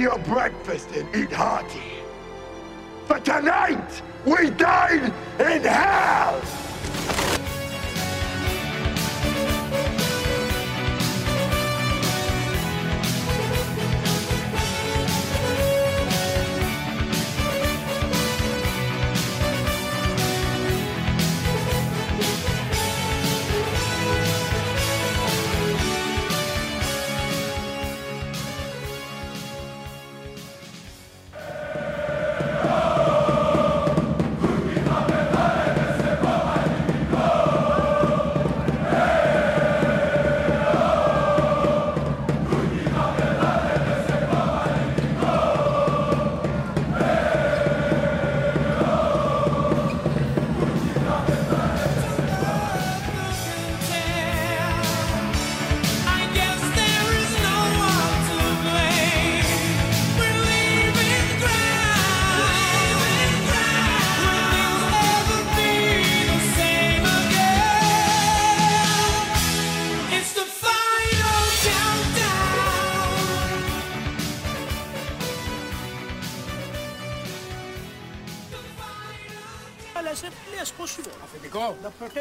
your breakfast and eat hearty. For tonight, we dine in hell!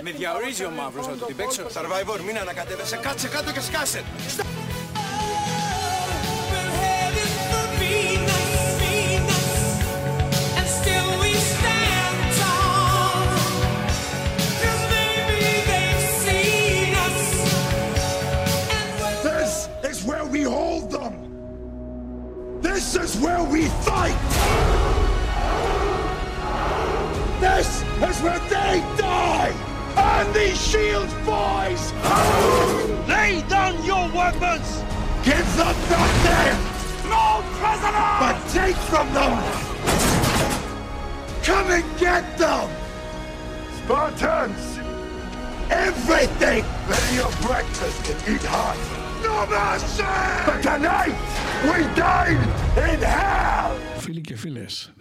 Με διαορίζει ο μαύρος να του την παίξω. Survivor, μην ανακατεύεσαι, κάτσε κάτω και σκάσε.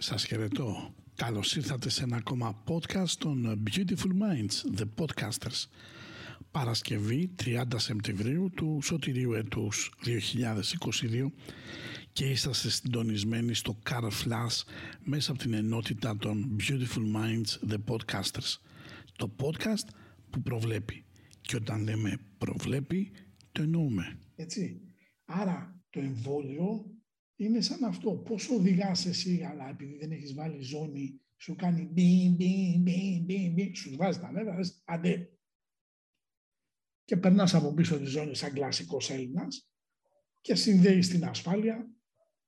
Σας χαιρετώ. Καλώς ήρθατε σε ένα ακόμα podcast των Beautiful Minds, The Podcasters. Παρασκευή 30 Σεπτεμβρίου του σωτηρίου έτους 2022 και είσαστε συντονισμένοι στο Car Flash μέσα από την ενότητα των Beautiful Minds, The Podcasters. Το podcast που προβλέπει. Και όταν λέμε προβλέπει, το εννοούμε. Έτσι. Άρα το εμβόλιο είναι σαν αυτό. Πώς οδηγάς εσύ, αλλά επειδή δεν έχεις βάλει ζώνη, σου κάνει μπιν, μπιν, μπιν, μπιν, μπιν, σου βάζει τα νεύρα, λες, αντέ. Και περνάς από πίσω τη ζώνη σαν κλασικός Έλληνας και συνδέεις την ασφάλεια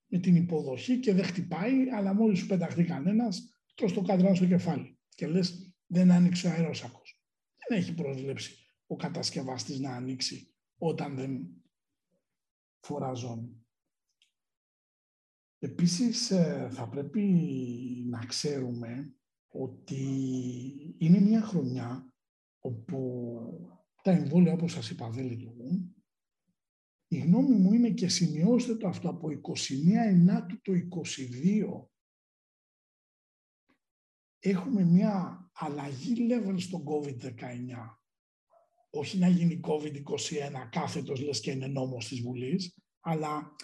με την υποδοχή και δεν χτυπάει, αλλά μόλις σου πεταχτεί κανένας, τρως το κάτω στο κεφάλι. Και λες, δεν άνοιξε ο αερόσακος. Δεν έχει προβλέψει ο κατασκευαστής να ανοίξει όταν δεν φορά ζώνη. Επίσης, ε, θα πρέπει να ξέρουμε ότι είναι μια χρονιά όπου τα εμβόλια, όπως σας είπα, δεν λειτουργούν. Η γνώμη μου είναι και σημειώστε το αυτό από 21 Ενάτου το 22 έχουμε μια αλλαγή level στο COVID-19. Όχι να γίνει COVID-21 κάθετος λες και είναι νόμος της Βουλής, αλλά α,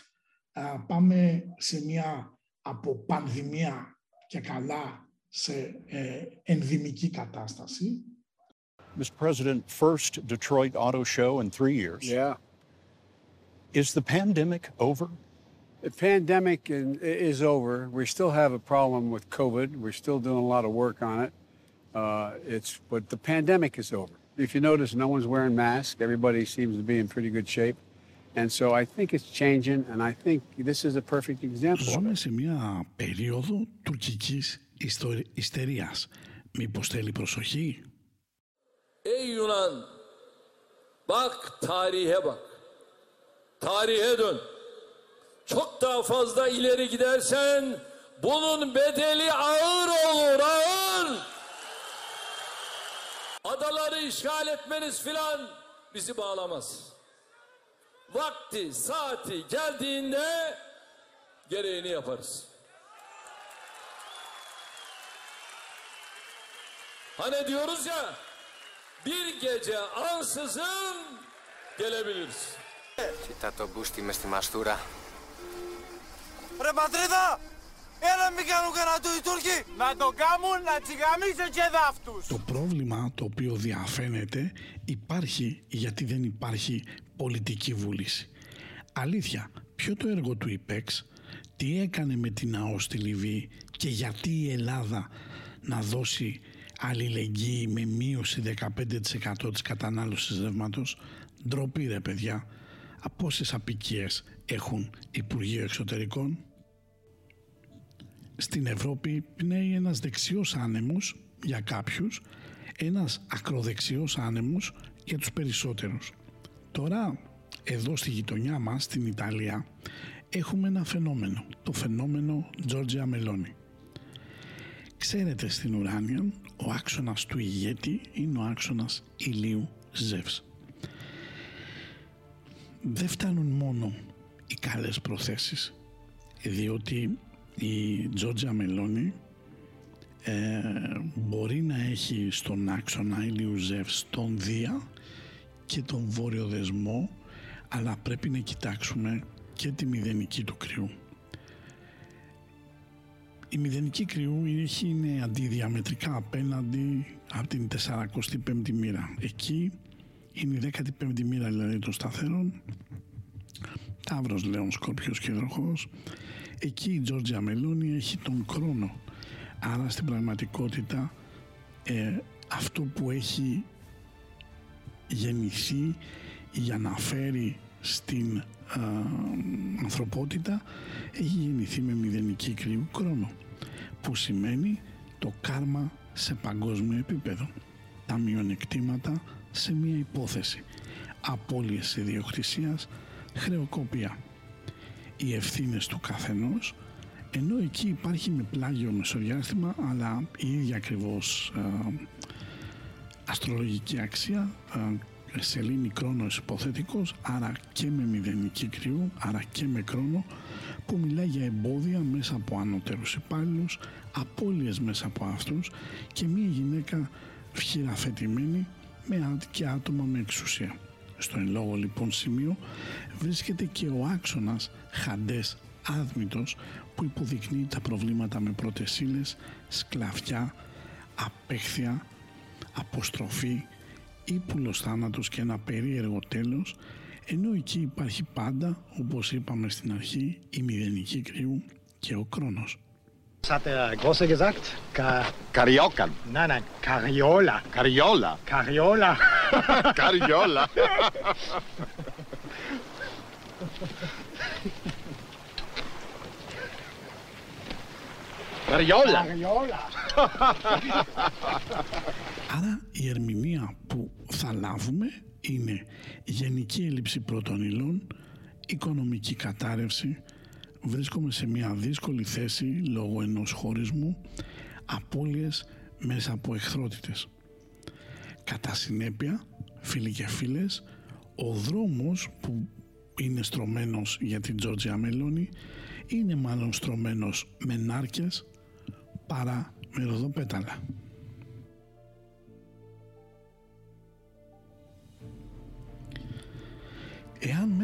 πάμε σε μια από πανδημία και καλά σε ε, ενδημική κατάσταση. Mr. President, first Detroit Auto Show in three years. Yeah. Is the pandemic over? The pandemic in- is over. We still have a problem with COVID. We're still doing a lot of work on it. Uh, it's but the pandemic is over. If you notice, no one's wearing masks. Everybody seems to be in pretty good shape, and so I think it's changing. And I think this is a perfect example. of Ζούμε it. σε μια περίοδο τουρκικής ιστο- ιστερίας. Μήπως θέλει προσοχή? Ey Yunan, bak tarihe bak. Tarihe dön. Çok daha fazla ileri gidersen bunun bedeli ağır olur, ağır. Adaları işgal etmeniz filan bizi bağlamaz. Vakti, saati geldiğinde gereğini yaparız. Hani diyoruz ya bir gece ansızın gelebiliriz. Κοίτα το μπούστι μες στη μαστούρα. Ρε πατρίδα! Έλα μην κάνουν κανένα του οι Τούρκοι! Να το κάνουν να τσιγαμίσουν και δάφτους! Το πρόβλημα το οποίο διαφαίνεται υπάρχει γιατί δεν υπάρχει πολιτική βούληση. Αλήθεια, ποιο το έργο του ΙΠΕΞ, τι έκανε με την ΑΟ στη Λιβύη και γιατί η Ελλάδα να δώσει αλληλεγγύη με μείωση 15% της κατανάλωσης ρεύματος; Ντροπή ρε παιδιά. Από όσες απικίες έχουν Υπουργείο Εξωτερικών; Στην Ευρώπη πνέει ένας δεξιός άνεμος για κάποιους, ένας ακροδεξιός άνεμος για τους περισσότερους. Τώρα, εδώ στη γειτονιά μας, στην Ιταλία, έχουμε ένα φαινόμενο, το φαινόμενο Giorgia Meloni. Ξέρετε στην ουράνια ο άξονας του ηγέτη είναι ο άξονας ηλίου Ζεύς. Δεν φτάνουν μόνο οι καλές προθέσεις διότι η Τζότζα Μελώνη ε, μπορεί να έχει στον άξονα ηλίου Ζεύς τον Δία και τον Βόρειο Δεσμό αλλά πρέπει να κοιτάξουμε και τη μηδενική του κρυού. Η μηδενική κρυού έχει είναι αντιδιαμετρικά απέναντι από την 45η μοίρα. Εκεί είναι η 15η μοίρα δηλαδή των σταθερών. Ταύρος, Λέων, Σκόρπιος και Δροχός. Εκεί η Τζόρτζια Μελώνη έχει τον χρόνο. Άρα στην πραγματικότητα ε, αυτό που έχει γεννηθεί για να φέρει στην α, ανθρωπότητα έχει γεννηθεί με μηδενική κρύου χρόνο που σημαίνει το κάρμα σε παγκόσμιο επίπεδο. Τα μειονεκτήματα σε μια υπόθεση απώλειες ιδιοκτησίας χρεοκοπία. Οι ευθύνες του καθενός ενώ εκεί υπάρχει με πλάγιο μεσοδιάστημα αλλά η ίδια ακριβώς α, αστρολογική αξία α, σελήνη κρόνος υποθετικός άρα και με μηδενική κρυού άρα και με κρόνο που μιλάει για εμπόδια μέσα από ανώτερους υπάλληλους απώλειες μέσα από αυτούς και μια γυναίκα χειραφετημένη με και άτομα με εξουσία. Στο εν λόγω λοιπόν σημείο βρίσκεται και ο άξονας χαντές άδμητος που υποδεικνύει τα προβλήματα με πρώτες ύλες, σκλαβιά, απέχθεια, αποστροφή, ύπουλος θάνατος και ένα περίεργο τέλος ενώ εκεί υπάρχει πάντα, όπως είπαμε στην αρχή, η μηδενική κρύου και ο χρόνος. Was hat der Große gesagt? Ka Cariocan. nein, nein, Cariola. Cariola. Cariola. Cariola. Cariola. Cariola. Άρα η ερμηνεία που θα λάβουμε είναι γενική έλλειψη πρώτων υλών, οικονομική κατάρρευση, βρίσκομαι σε μια δύσκολη θέση λόγω ενός χωρισμού, απώλειες μέσα από εχθρότητες. Κατά συνέπεια, φίλοι και φίλες, ο δρόμος που είναι στρωμένος για την Τζόρτζια Μελώνη είναι μάλλον στρωμένος με νάρκες παρά με ροδοπέταλα.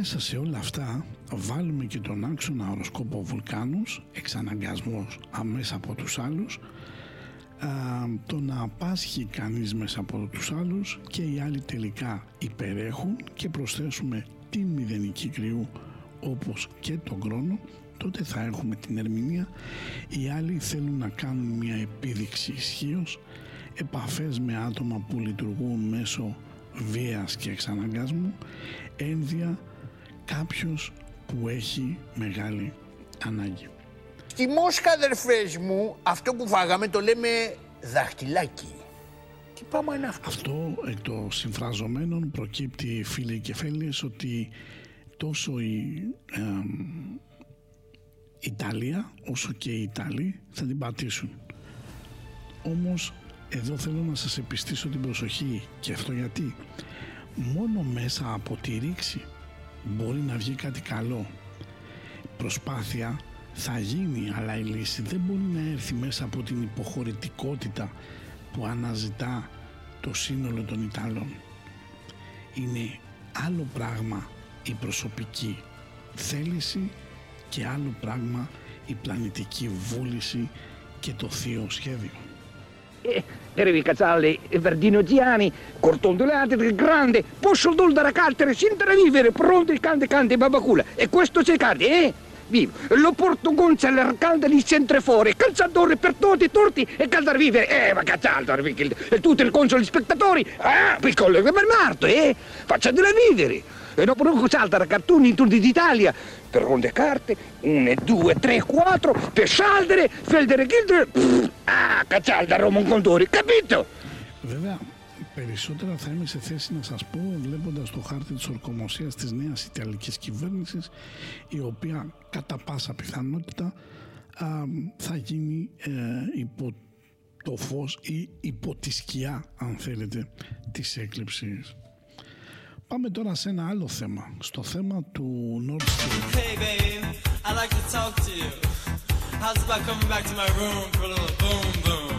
Μέσα σε όλα αυτά βάλουμε και τον άξονα οροσκόπο βουλκάνους, εξαναγκασμός αμέσα από τους άλλους, α, το να πάσχει κανείς μέσα από τους άλλους και οι άλλοι τελικά υπερέχουν και προσθέσουμε την μηδενική κρυού όπως και τον χρόνο, τότε θα έχουμε την ερμηνεία. Οι άλλοι θέλουν να κάνουν μια επίδειξη ισχύως, επαφές με άτομα που λειτουργούν μέσω βίας και εξαναγκασμού ένδια κάποιος που έχει μεγάλη ανάγκη. Στη Μόσχα, αδερφές μου, αυτό που φάγαμε το λέμε δαχτυλάκι. Τι πράγμα είναι αυτό. Αυτό εκ των συμφραζομένων προκύπτει φίλοι και φίλες ότι τόσο η εμ, Ιταλία όσο και οι Ιταλοί θα την πατήσουν. Όμως εδώ θέλω να σας επιστήσω την προσοχή και αυτό γιατί; Μόνο μέσα από τη ρήξη μπορεί να βγει κάτι καλό. Προσπάθεια θα γίνει αλλά η λύση δεν μπορεί να έρθει μέσα από την υποχωρητικότητα που αναζητά το σύνολο των Ιταλών. Είναι άλλο πράγμα η προσωπική θέληση και άλλο πράγμα η πλανητική βούληση και το θείο σχέδιο. Devi cazzare Verdino Giani, cortondolate del grande, posso doldare cartere senza vivere, pronti cante cante babacula. E questo c'è cade, eh? Vivo. Lo porto gonza all'arcalda di centre fuori, calzatore per tutti, torti e caldar vivere. Eh, ma cazzaldo, e tutto il console gli spettatori. Ah, piccolo, per Marto, eh? Faccia delle vivere. E dopo non saltare cartoni in tutti d'Italia. Per ronde carte, une, due, tre, quattro, per saldere, feldere, gildere. Pff, Ah, cazzalda, Romon Condori, capito? Βέβαια, περισσότερα θα είμαι σε θέση να σας πω βλέποντας το χάρτη της ορκομοσίας της νέας Ιταλικής κυβέρνησης η οποία κατά πάσα πιθανότητα α, θα γίνει ε, υπό το φως ή υπό τη σκιά αν θέλετε της έκλειψης. Πάμε τώρα σε ένα άλλο θέμα, στο θέμα του Nord Stream. Hey babe, I'd like to talk to you. How's about coming back to my room for a little boom boom?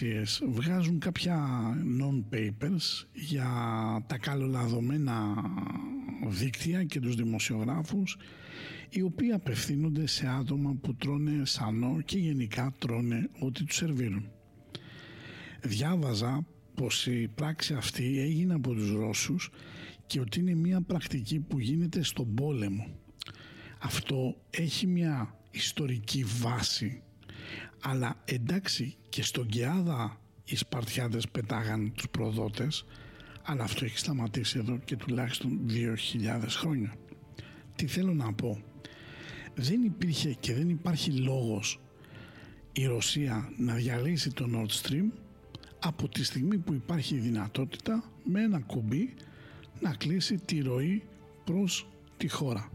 Υπηρεσίες βγάζουν κάποια non-papers για τα καλολαδωμένα δίκτυα και τους δημοσιογράφους οι οποίοι απευθύνονται σε άτομα που τρώνε σανό και γενικά τρώνε ό,τι τους σερβίρουν. Διάβαζα πως η πράξη αυτή έγινε από τους Ρώσους και ότι είναι μια πρακτική που γίνεται στον πόλεμο. Αυτό έχει μια ιστορική βάση αλλά εντάξει και στον Κεάδα οι Σπαρτιάδες πετάγαν τους προδότες αλλά αυτό έχει σταματήσει εδώ και τουλάχιστον 2.000 χρόνια. Τι θέλω να πω. Δεν υπήρχε και δεν υπάρχει λόγος η Ρωσία να διαλύσει το Nord Stream από τη στιγμή που υπάρχει η δυνατότητα με ένα κουμπί να κλείσει τη ροή προς τη χώρα.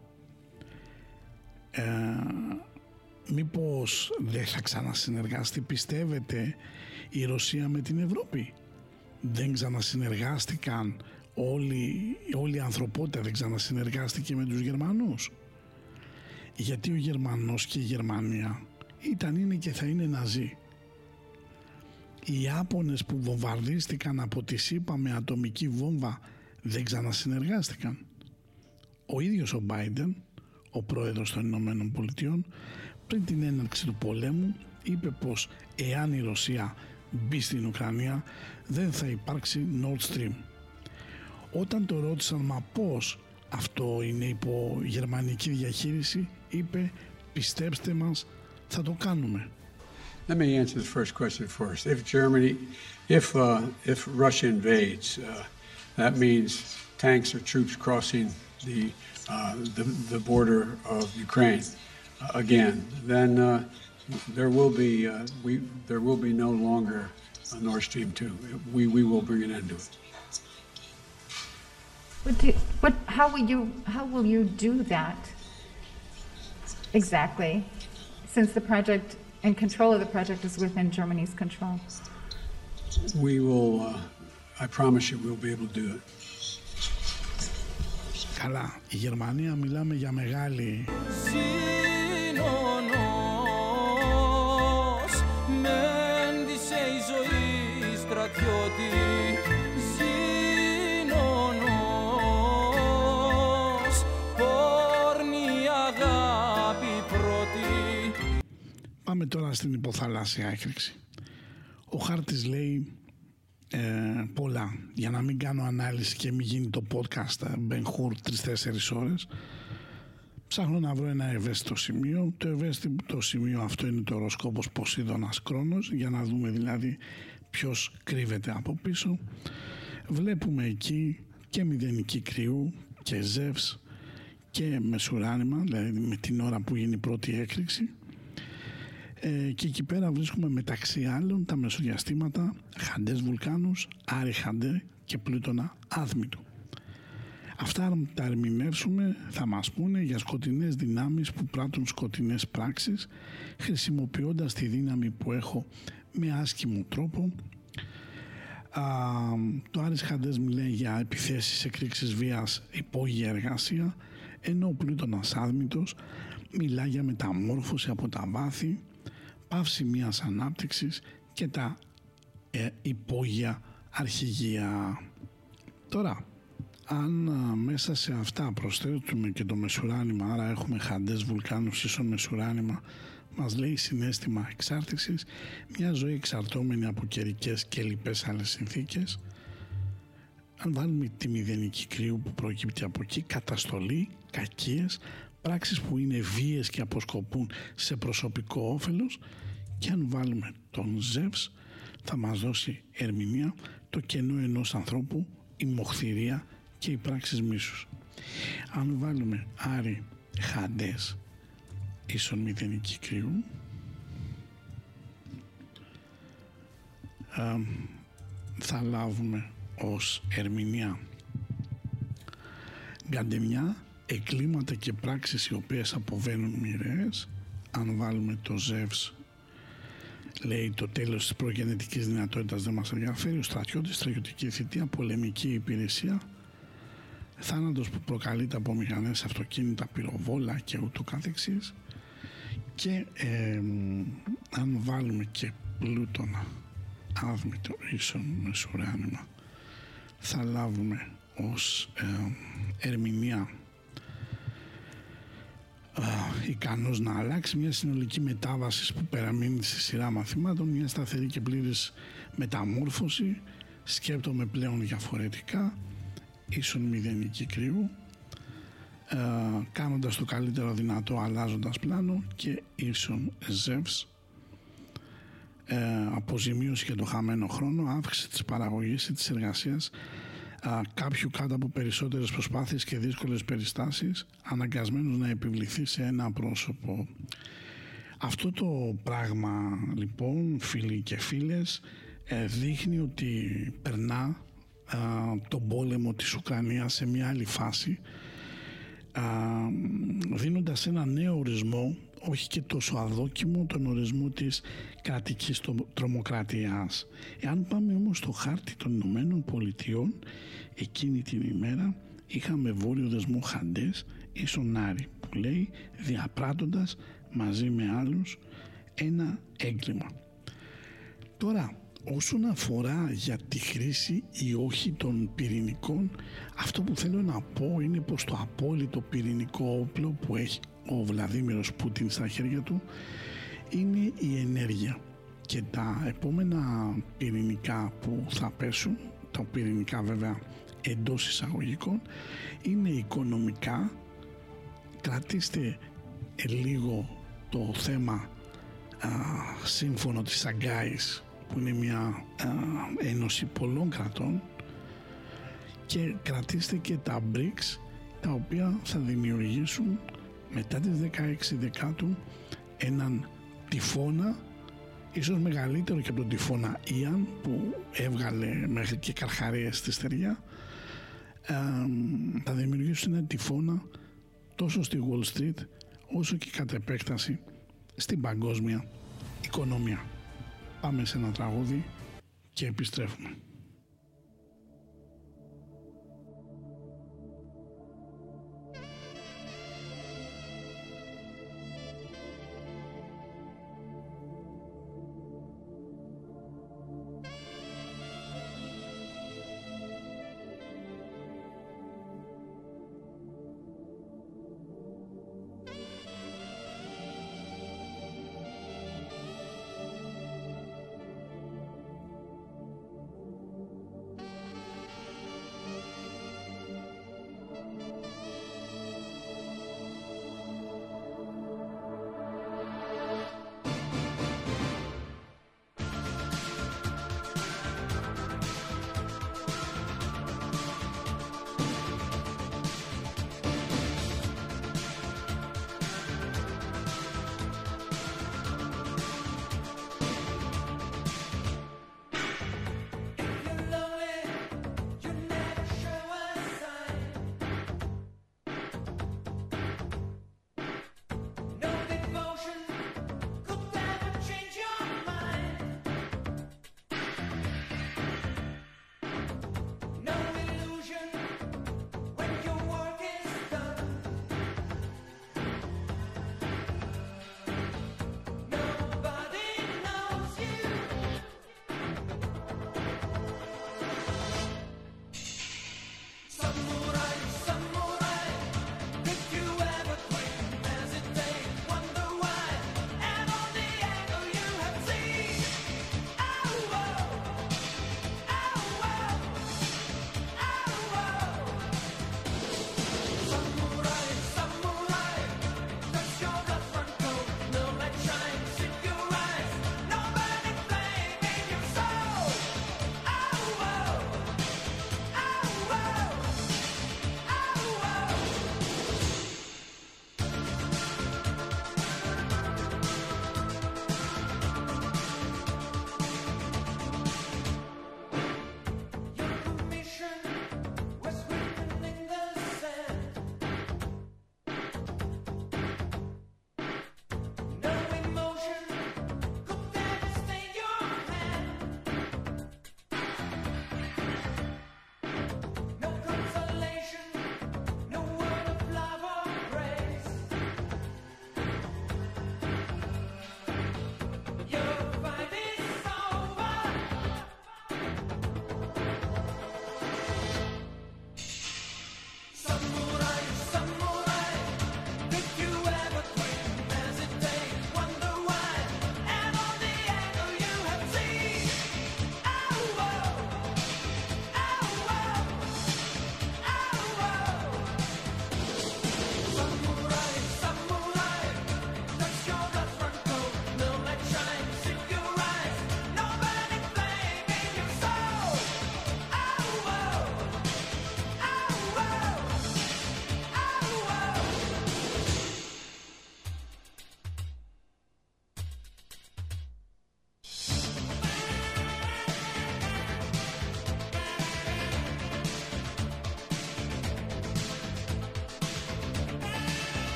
Ε, μήπως δεν θα ξανασυνεργαστεί πιστεύετε η Ρωσία με την Ευρώπη; Δεν ξανασυνεργάστηκαν όλη, όλη η ανθρωπότητα δεν ξανασυνεργάστηκε με τους Γερμανούς; Γιατί ο Γερμανός και η Γερμανία ήταν, είναι και θα είναι ναζί. Οι Ιάπωνες που βομβαρδίστηκαν από τη ΣΥΠΑ με ατομική βόμβα δεν ξανασυνεργάστηκαν. Ο ίδιος ο Μπάιντεν ο πρόεδρος των Ηνωμένων Πολιτειών πριν την έναρξη του πολέμου είπε πως εάν η Ρωσία μπει στην Ουκρανία δεν θα υπάρξει Nord Stream. Όταν το ρώτησαν μα πώς αυτό είναι υπό γερμανική διαχείριση είπε πιστέψτε μας θα το κάνουμε. Let me answer the first question first. If Germany, if uh, if Russia invades, uh, that means tanks or troops crossing the uh, the, the border of Ukraine uh, again. Then uh, there will be uh, we there will be no longer a Nord Stream two. We we will bring an end to it. What do, what, how will you, how will you do that? Exactly, since the project and control of the project is within Germany's control. We will. Uh, I promise you, we'll be able to do it. Καλά, η Γερμανία μιλάμε για μεγάλη Συνονός μεν σε η ζωή στρατιώτη Συνονός πόρνη αγάπη πρώτη Πάμε τώρα στην υποθαλάσσια έκρηξη. Ο χάρτης λέει ε, πολλά. Για να μην κάνω ανάλυση και μην γίνει το podcast Μπενχούρ τρεις-τέσσερις ώρες, ψάχνω να βρω ένα ευαίσθητο σημείο. Το ευαίσθητο σημείο αυτό είναι το οροσκόπος Ποσίδωνας Κρόνος, για να δούμε δηλαδή ποιος κρύβεται από πίσω. Βλέπουμε εκεί και μηδενική κρυού και ζεύς και μεσουράνημα, δηλαδή με την ώρα που γίνει η πρώτη έκρηξη. Ε, και εκεί πέρα βρίσκουμε μεταξύ άλλων τα μεσοδιαστήματα χαντές βουλκάνους, Άρη Χαντέ και πλούτονα άδμητου. Αυτά αν τα ερμηνεύσουμε θα μας πούνε για σκοτεινές δυνάμεις που πράττουν σκοτεινές πράξεις χρησιμοποιώντας τη δύναμη που έχω με άσχημο τρόπο. Α, το Άρης Χαντές μιλάει για επιθέσεις, εκρήξεις βίας, υπόγεια εργασία ενώ ο Πλούτονας Άδμητος μιλά για μεταμόρφωση από τα βάθη, πάυση μιας ανάπτυξης και τα ε, υπόγεια αρχηγεία. Τώρα, αν α, μέσα σε αυτά προσθέτουμε και το μεσουράνημα, άρα έχουμε χαντές βουλκάνους ίσον μεσουράνημα, μας λέει συνέστημα εξάρτησης, μια ζωή εξαρτώμενη από καιρικές και λοιπές άλλες συνθήκες. Αν βάλουμε τη μηδενική κρύου που προκύπτει από εκεί, καταστολή, κακίες, πράξεις που είναι βίες και αποσκοπούν σε προσωπικό όφελος και αν βάλουμε τον Ζεύς θα μας δώσει ερμηνεία το κενό ενός ανθρώπου, η μοχθηρία και οι πράξεις μίσους. Αν βάλουμε Άρη Χαντές ίσον μηδενική κρύου α, θα λάβουμε ως ερμηνεία γκαντεμιά εκκλήματα και πράξεις οι οποίες αποβαίνουν μοιραίες. Αν βάλουμε το Ζεύς λέει το τέλος της προγενετικής δυνατότητας δεν μας ενδιαφέρει. Ο στρατιώτης, στρατιωτική θητεία, πολεμική υπηρεσία θάνατος που προκαλείται από μηχανές, αυτοκίνητα, πυροβόλα και ούτω καθεξής. Και ε, αν βάλουμε και πλούτονα άδμητο ίσον μεσουράνημα θα λάβουμε ως ε, ερμηνεία ε, ικανός να αλλάξει μια συνολική μετάβασης που παραμείνει σε σειρά μαθημάτων μια σταθερή και πλήρης μεταμόρφωση σκέπτομαι πλέον διαφορετικά ίσον μηδενική κρύου ε, κάνοντας το καλύτερο δυνατό αλλάζοντας πλάνο και ίσον ζεύς ε, αποζημίωση για το χαμένο χρόνο αύξηση της παραγωγής ή της εργασίας α, κάποιου κάτω από περισσότερες προσπάθειες και δύσκολες περιστάσεις αναγκασμένος να επιβληθεί σε ένα πρόσωπο. Αυτό το πράγμα λοιπόν φίλοι και φίλες ε, δείχνει ότι περνά α, τον πόλεμο της Ουκρανίας σε μια άλλη φάση α, δίνοντας ένα νέο ορισμό όχι και τόσο αδόκιμο τον ορισμό της κρατικής τρομοκρατίας. Εάν πάμε όμως στο χάρτη των Ηνωμένων Πολιτειών εκείνη την ημέρα είχαμε βόρειο δεσμό Χαντές ή Σονάρι που λέει διαπράττοντας μαζί με άλλους ένα έγκλημα. Τώρα όσον αφορά για τη χρήση ή όχι των πυρηνικών αυτό που θέλω να πω είναι πως το απόλυτο πυρηνικό όπλο που έχει ο Βλαδίμηρος Πούτιν στα χέρια του είναι η ενέργεια. Και τα επόμενα πυρηνικά που θα πέσουν τα πυρηνικά βέβαια εντός εισαγωγικών είναι οικονομικά. Κρατήστε λίγο το θέμα α, σύμφωνο της Αγκάης που είναι μια α, ένωση πολλών κρατών και κρατήστε και τα BRICS τα οποία θα δημιουργήσουν μετά τις 16 Δεκάτου έναν τυφώνα ίσως μεγαλύτερο και από τον τυφώνα Ιαν που έβγαλε μέχρι και καρχαρίες στη στεριά ε, θα δημιουργήσουν ένα τυφώνα τόσο στη Wall Street όσο και κατ' επέκταση στην παγκόσμια οικονομία. Πάμε σε ένα τραγούδι και επιστρέφουμε.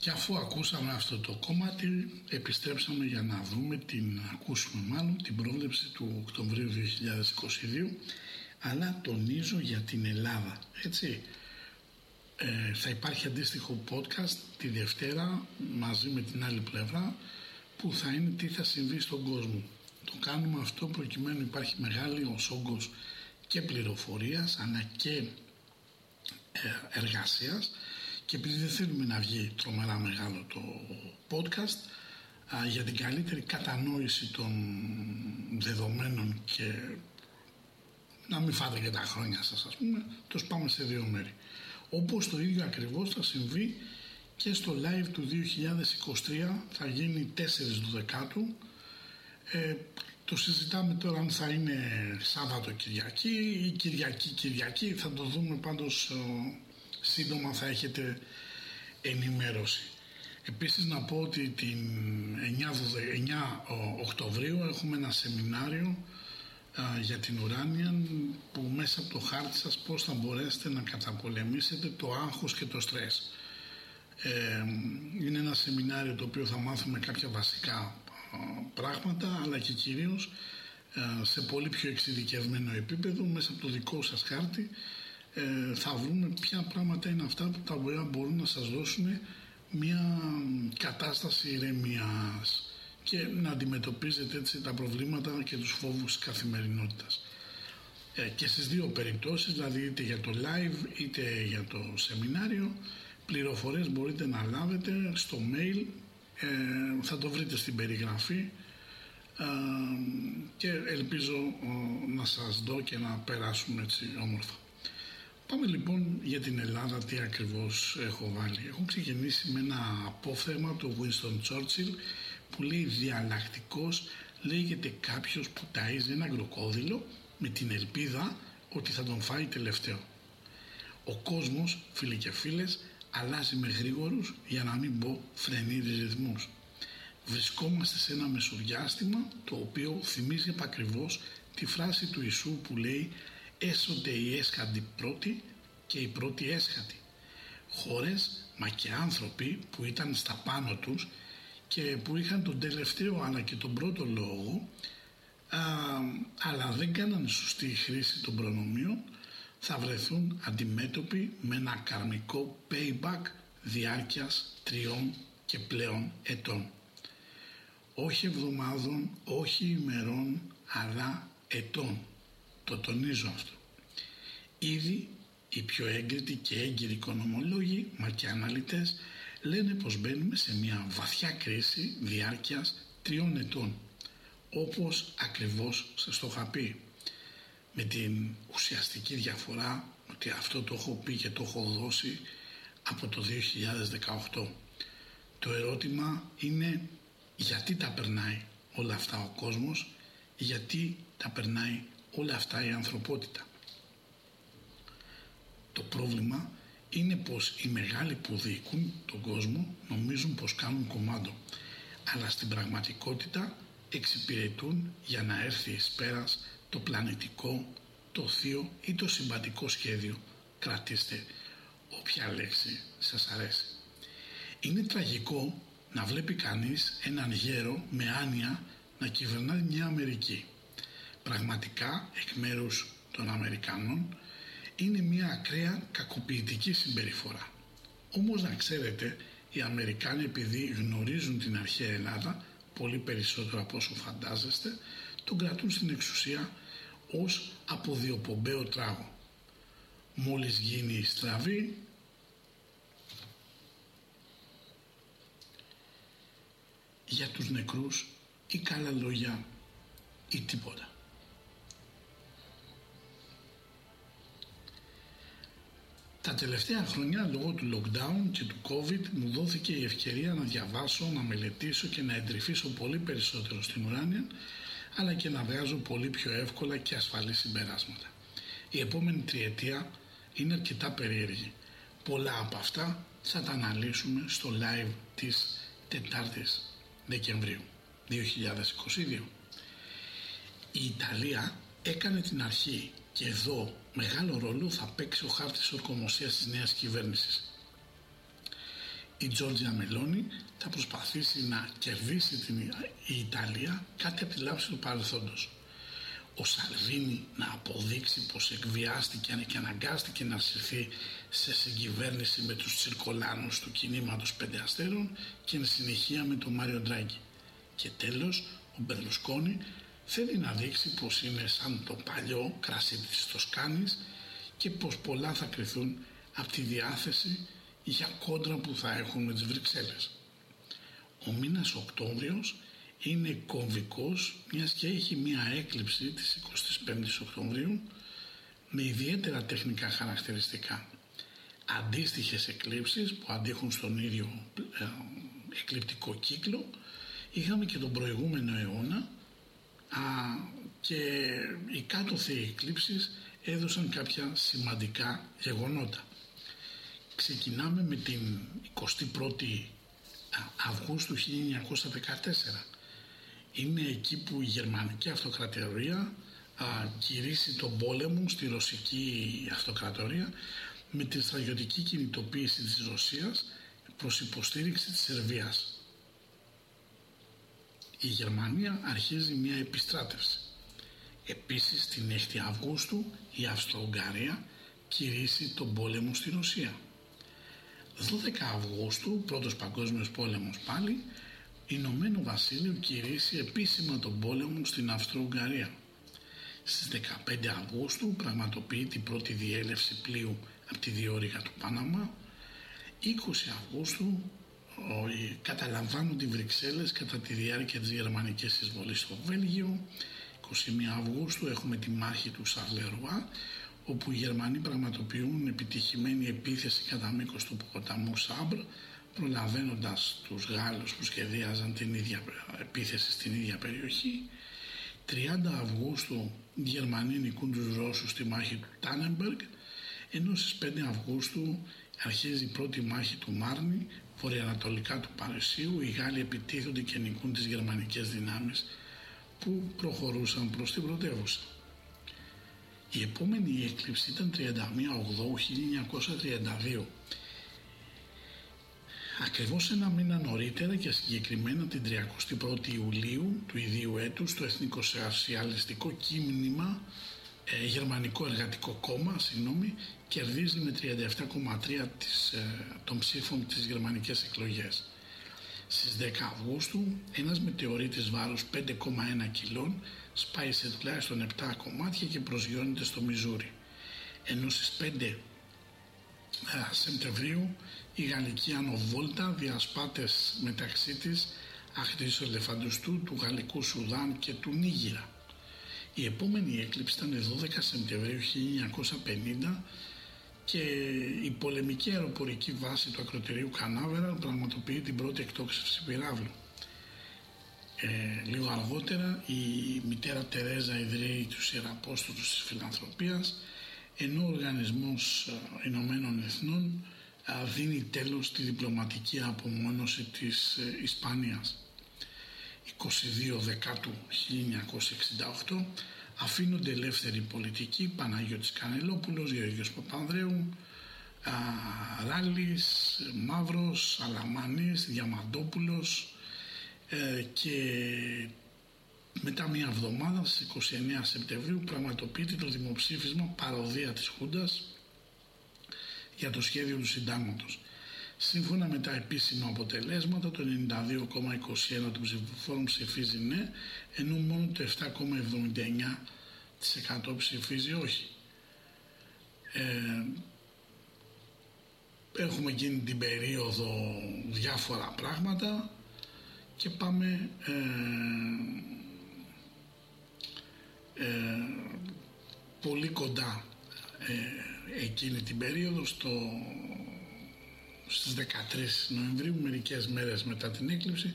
Και αφού ακούσαμε αυτό το κομμάτι, επιστρέψαμε για να δούμε την, ακούσουμε μάλλον, την πρόβλεψη του Οκτωβρίου 2022, αλλά τονίζω για την Ελλάδα, έτσι. Ε, θα υπάρχει αντίστοιχο podcast τη Δευτέρα μαζί με την άλλη πλευρά που θα είναι τι θα συμβεί στον κόσμο. Το κάνουμε αυτό προκειμένου υπάρχει μεγάλη όγκος και πληροφορίας αλλά και ε, εργασίας και επειδή δεν θέλουμε να βγει τρομερά μεγάλο το podcast α, για την καλύτερη κατανόηση των δεδομένων και να μην φάτε και τα χρόνια σας ας πούμε, το πάμε σε δύο μέρη. Όπως το ίδιο ακριβώς θα συμβεί και στο live του 2023 θα γίνει 4 του δεκάτου ε, το συζητάμε τώρα αν θα είναι Σάββατο Κυριακή ή Κυριακή Κυριακή θα το δούμε πάντως ε, σύντομα θα έχετε ενημέρωση. Επίσης να πω ότι την 9, 9 Οκτωβρίου έχουμε ένα σεμινάριο α, για την ουράνια που μέσα από το χάρτη σας πώς θα μπορέσετε να καταπολεμήσετε το άγχος και το στρες. Ε, είναι ένα σεμινάριο το οποίο θα μάθουμε κάποια βασικά α, πράγματα αλλά και κυρίως α, σε πολύ πιο εξειδικευμένο επίπεδο μέσα από το δικό σας χάρτη ε, θα βρούμε ποια πράγματα είναι αυτά που τα οποία μπορούν να σας δώσουν μια κατάσταση ηρεμίας και να αντιμετωπίζετε έτσι τα προβλήματα και τους φόβους της καθημερινότητας. Ε, και στις δύο περιπτώσεις, δηλαδή είτε για το live είτε για το σεμινάριο, πληροφορίες μπορείτε να λάβετε στο mail, ε, θα το βρείτε στην περιγραφή ε, και ελπίζω ε, να σας δω και να περάσουμε έτσι όμορφα. Πάμε λοιπόν για την Ελλάδα τι ακριβώς έχω βάλει. Έχω ξεκινήσει με ένα απόθεμα του Winston Churchill που λέει διαλλακτικός λέγεται κάποιος που ταΐζει ένα κροκόδιλο με την ελπίδα ότι θα τον φάει τελευταίο. Ο κόσμος, φίλοι και φίλες, αλλάζει με γρήγορους για να μην πω φρενήρι ρυθμούς. Βρισκόμαστε σε ένα μεσοδιάστημα το οποίο θυμίζει επακριβώς τη φράση του Ιησού που λέει έσονται οι έσχατοι πρώτοι και οι πρώτοι έσχατοι. Χώρες μα και άνθρωποι που ήταν στα πάνω τους και που είχαν τον τελευταίο αλλά και τον πρώτο λόγο α, αλλά δεν κάνανε σωστή χρήση των προνομίων θα βρεθούν αντιμέτωποι με ένα καρμικό payback διάρκειας τριών και πλέον ετών. Όχι εβδομάδων, όχι ημερών, αλλά ετών. Το τονίζω αυτό. Ήδη οι πιο έγκριτοι και έγκυροι οικονομολόγοι μα και αναλυτές λένε πως μπαίνουμε σε μια βαθιά κρίση διάρκειας τριών ετών όπως ακριβώς σας το είχα πει με την ουσιαστική διαφορά ότι αυτό το έχω πει και το έχω δώσει από το 2018 το ερώτημα είναι γιατί τα περνάει όλα αυτά ο κόσμος γιατί τα περνάει όλα αυτά η ανθρωπότητα το πρόβλημα είναι πως οι μεγάλοι που διοικούν τον κόσμο νομίζουν πως κάνουν κομμάτι αλλά στην πραγματικότητα εξυπηρετούν για να έρθει εις πέρας το πλανητικό, το θείο ή το συμπατικό σχέδιο. Κρατήστε όποια λέξη σας αρέσει. Είναι τραγικό να βλέπει κανείς έναν γέρο με άνοια να κυβερνάει μια Αμερική. Πραγματικά εκ μέρους των Αμερικάνων είναι μια ακραία κακοποιητική συμπεριφορά. Όμως να ξέρετε, οι Αμερικάνοι επειδή γνωρίζουν την αρχαία Ελλάδα πολύ περισσότερο από όσο φαντάζεστε, τον κρατούν στην εξουσία ως αποδιοπομπαίο τράγο. Μόλις γίνει η στραβή, για τους νεκρούς ή καλά λόγια ή τίποτα. Τα τελευταία χρόνια λόγω του lockdown και του covid μου δόθηκε η ευκαιρία να διαβάσω, να μελετήσω και να εντρυφήσω πολύ περισσότερο στην ουράνια αλλά και να βγάζω πολύ πιο εύκολα και ασφαλή συμπεράσματα. Η επόμενη τριετία είναι αρκετά περίεργη. Πολλά από αυτά θα τα αναλύσουμε στο live της 4ης Δεκεμβρίου 2022. Η Ιταλία έκανε την αρχή και εδώ μεγάλο ρόλο θα παίξει ο χάρτης ορκομοσίας της νέας κυβέρνησης. η Τζόρτζια Μελώνη θα προσπαθήσει να κερδίσει την η Ιταλία κάτι από τη λάμψη του παρελθόντος. Ο Σαλβίνη να αποδείξει πως εκβιάστηκε και αναγκάστηκε να συρθεί σε συγκυβέρνηση με τους τσιρκολάνους του κινήματος πέντε αστέρων και εν συνεχεία με τον Μάριο Ντράγκη. Και τέλος, ο Μπερλουσκόνη θέλει να δείξει πως είναι σαν το παλιό κρασί της Τοσκάνης και πως πολλά θα κρυθούν από τη διάθεση για κόντρα που θα έχουν με τις Βρυξέλλες. Ο μήνας Οκτώβριος είναι κομβικός μιας και έχει μια έκλειψη της 25ης Οκτωβρίου με ιδιαίτερα τεχνικά χαρακτηριστικά. Αντίστοιχες εκλήψεις που αντίχουν στον ίδιο ε, εκλειπτικό κύκλο είχαμε και τον προηγούμενο αιώνα α, και οι κάτωθοι εκλήψεις έδωσαν κάποια σημαντικά γεγονότα. Ξεκινάμε με την 21η Αυγούστου 1914. Είναι εκεί που η Γερμανική Αυτοκρατορία α, κηρύσσει τον πόλεμο στη Ρωσική Αυτοκρατορία με τη στρατιωτική κινητοποίηση της Ρωσίας προς υποστήριξη της Σερβίας. Η Γερμανία αρχίζει μια επιστράτευση. Επίσης την 6η Αυγούστου η Αυστρο-Ουγγαρία κηρύσσει τον πόλεμο στη Ρωσία. 12 Αυγούστου, πρώτος παγκόσμιος πόλεμος πάλι, Ηνωμένο Βασίλειο κηρύσσει επίσημα τον πόλεμο στην Αυστρο-Ουγγαρία. Στις 15 Αυγούστου πραγματοποιεί την πρώτη διέλευση πλοίου από τη διόρυγα του Πάναμα. 20 Αυγούστου καταλαμβάνουν τη Βρυξέλλες κατά τη διάρκεια της γερμανικής εισβολής στο Βέλγιο. 21 Αυγούστου έχουμε τη μάχη του Σαρλερουά όπου οι Γερμανοί πραγματοποιούν επιτυχημένη επίθεση κατά μήκος του ποταμού Σάμπρ προλαβαίνοντας τους Γάλλους που σχεδίαζαν την ίδια επίθεση στην ίδια περιοχή. 30 Αυγούστου οι Γερμανοί νικούν τους Ρώσους στη μάχη του Τάνεμπεργκ ενώ στις 5 Αυγούστου αρχίζει η πρώτη μάχη του Μάρνη βορειοανατολικά του Παρισίου οι Γάλλοι επιτίθονται και νικούν τις γερμανικές δυνάμεις που προχωρούσαν προς την πρωτεύουσα. Η επόμενη έκλειψη ήταν 31 Οκτώβρου 1932. Ακριβώς ένα μήνα νωρίτερα και συγκεκριμένα την 31η Ιουλίου του ιδίου έτους το Εθνικό Σοσιαλιστικό Κίνημα ε, Γερμανικό Εργατικό Κόμμα συγγνώμη, κερδίζει με 37,3% της, ε, των ψήφων τις γερμανικές εκλογές. Στις 10 Αυγούστου ένας μετεωρίτης βάρους 5,1 κιλών σπάει σε τουλάχιστον 7 κομμάτια και προσγειώνεται στο Μιζούρι. Ενώ στις 5 Σεπτεμβρίου η γαλλική ανοβόλτα διασπάτες μεταξύ της αχτής ελεφαντοστού του Γαλλικού Σουδάν και του Νίγηρα. Η επόμενη έκλειψη ήταν 12 Σεπτεμβρίου 1950 και η πολεμική αεροπορική βάση του ακροτηρίου Κανάβερα πραγματοποιεί την πρώτη εκτόξευση πυράβλου. Ε, λίγο αργότερα η μητέρα Τερέζα ιδρύει τους Ιεραπόστολους της Φιλανθρωπίας ενώ ο Οργανισμός ε, Ηνωμένων Εθνών ε, δίνει τέλος στη διπλωματική απομόνωση της ε, Ισπανίας. 22 Δεκάτου 1968 αφήνονται ελεύθεροι πολιτικοί Παναγιώτης Κανελόπουλος, Γεωργίος Παπανδρέου, α, Ράλης, Μαύρος, Αλαμάνης, Διαμαντόπουλος ε, και μετά μια εβδομάδα στις 29 Σεπτεμβρίου πραγματοποιείται το δημοψήφισμα παροδία της Χούντας για το σχέδιο του συντάγματος. Σύμφωνα με τα επίσημα αποτελέσματα, το 92,21% των ψηφοφόρων ψηφίζει ναι, ενώ μόνο το 7,79% ψηφίζει όχι. Ε, έχουμε εκείνη την περίοδο διάφορα πράγματα και πάμε ε, ε, πολύ κοντά ε, εκείνη την περίοδο στο στις 13 Νοεμβρίου, μερικές μέρες μετά την έκλειψη,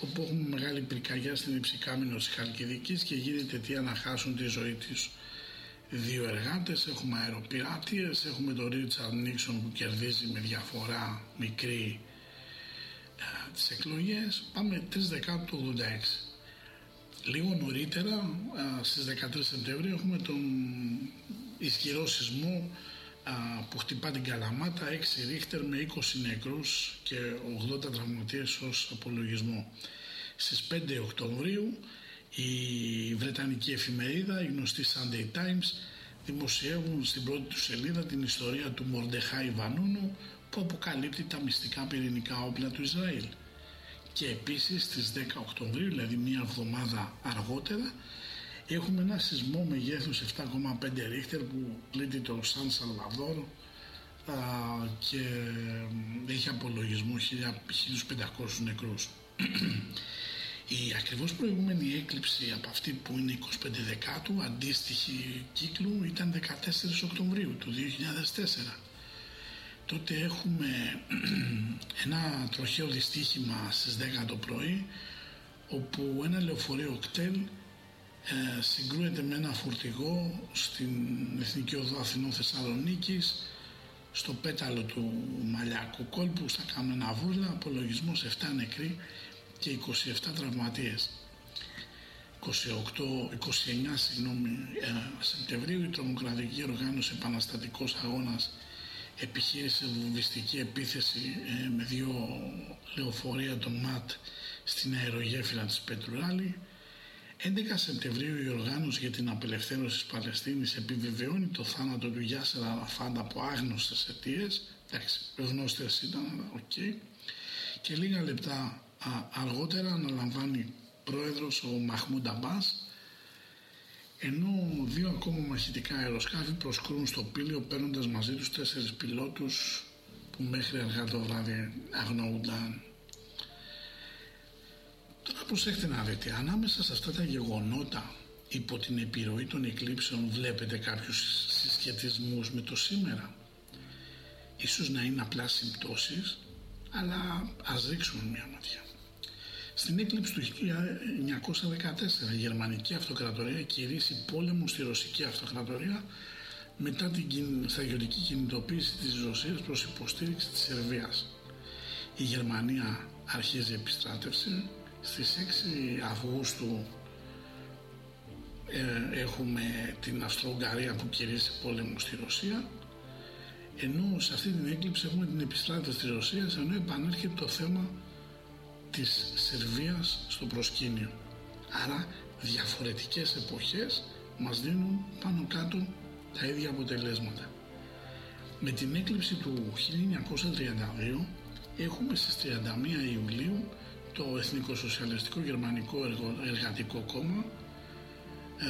όπου έχουμε μεγάλη πυρκαγιά στην Υψηκάμινο της Χαλκιδικής και γίνεται τι να χάσουν τη ζωή τους δύο εργάτες, έχουμε αεροπειράτειες, έχουμε τον Ρίτσαρντ Νίξον που κερδίζει με διαφορά μικρή ε, τις εκλογές, πάμε 3 Δεκάτου 86. Λίγο νωρίτερα, ε, στις 13 Σεπτεμβρίου, έχουμε τον ισχυρό σεισμό α, που χτυπά την Καλαμάτα, 6 ρίχτερ με 20 νεκρούς και 80 τραυματίες ως απολογισμό. Στις 5 Οκτωβρίου η Βρετανική εφημερίδα, η γνωστή Sunday Times, δημοσιεύουν στην πρώτη τους σελίδα την ιστορία του Μορντεχάη Βανούνου που αποκαλύπτει τα μυστικά πυρηνικά όπλα του Ισραήλ. Και επίσης στις 10 Οκτωβρίου, δηλαδή μία εβδομάδα αργότερα, έχουμε ένα σεισμό μεγέθους 7,5 ρίχτερ που πλήττει το Σαν Σαλβαδόρ και έχει απολογισμό 1500 νεκρούς. Η ακριβώς προηγούμενη έκλειψη από αυτή που είναι 25 Δεκάτου, αντίστοιχη κύκλου, ήταν 14 Οκτωβρίου του 2004. Τότε έχουμε ένα τροχαίο δυστύχημα στις 10 το πρωί, όπου ένα λεωφορείο κτέλ ε, συγκρούεται με ένα φορτηγό στην Εθνική Οδό Αθηνών Θεσσαλονίκης στο πέταλο του Μαλιακού κόλπου στα Καμένα Βούρλα, απολογισμός 7 νεκροί και 27 τραυματίες. 28, 29 συγγνώμη, ε, Σεπτεμβρίου η τρομοκρατική οργάνωση Επαναστατικός Αγώνας επιχείρησε βομβιστική επίθεση ε, με δύο λεωφορεία των ΜΑΤ στην αερογέφυρα της Πέτρου Ράλλη. 11 Σεπτεμβρίου η οργάνωση για την απελευθέρωση της Παλαιστίνης επιβεβαιώνει το θάνατο του Γιάσερ Αραφάτ από άγνωστες αιτίες. Εντάξει, γνώστες ήταν, αλλά οκ. Και λίγα λεπτά α, αργότερα αναλαμβάνει πρόεδρος ο Μαχμούντα Μπάς ενώ δύο ακόμα μαχητικά αεροσκάφη προσκρούν στο πύλιο παίρνοντας μαζί τους τέσσερις πιλότους που μέχρι αργά το βράδυ αγνοούνταν. Τώρα προσέχετε να δείτε, ανάμεσα σε αυτά τα γεγονότα υπό την επιρροή των εκλήψεων βλέπετε κάποιους συσχετισμούς με το σήμερα. Ίσως να είναι απλά συμπτώσεις, αλλά ας ρίξουμε μια ματιά. Στην έκλειψη του 1914 η Γερμανική Αυτοκρατορία κηρύσσει πόλεμο στη Ρωσική Αυτοκρατορία μετά την στρατιωτική κινητοποίηση της Ρωσίας προς υποστήριξη της Σερβίας. Η Γερμανία αρχίζει επιστράτευση. Στις 6 Αυγούστου ε, έχουμε την Αυστρο-Ουγγαρία που κηρύσσει πόλεμο στη Ρωσία ενώ σε αυτή την έκλειψη έχουμε την επιστράτευση της Ρωσίας ενώ επανέρχεται το θέμα της Σερβίας στο προσκήνιο. Άρα διαφορετικές εποχές μας δίνουν πάνω κάτω τα ίδια αποτελέσματα. Με την έκλειψη του 1932 έχουμε στις 31 Ιουλίου το Εθνικό Σοσιαλιστικό Γερμανικό Εργατικό Κόμμα,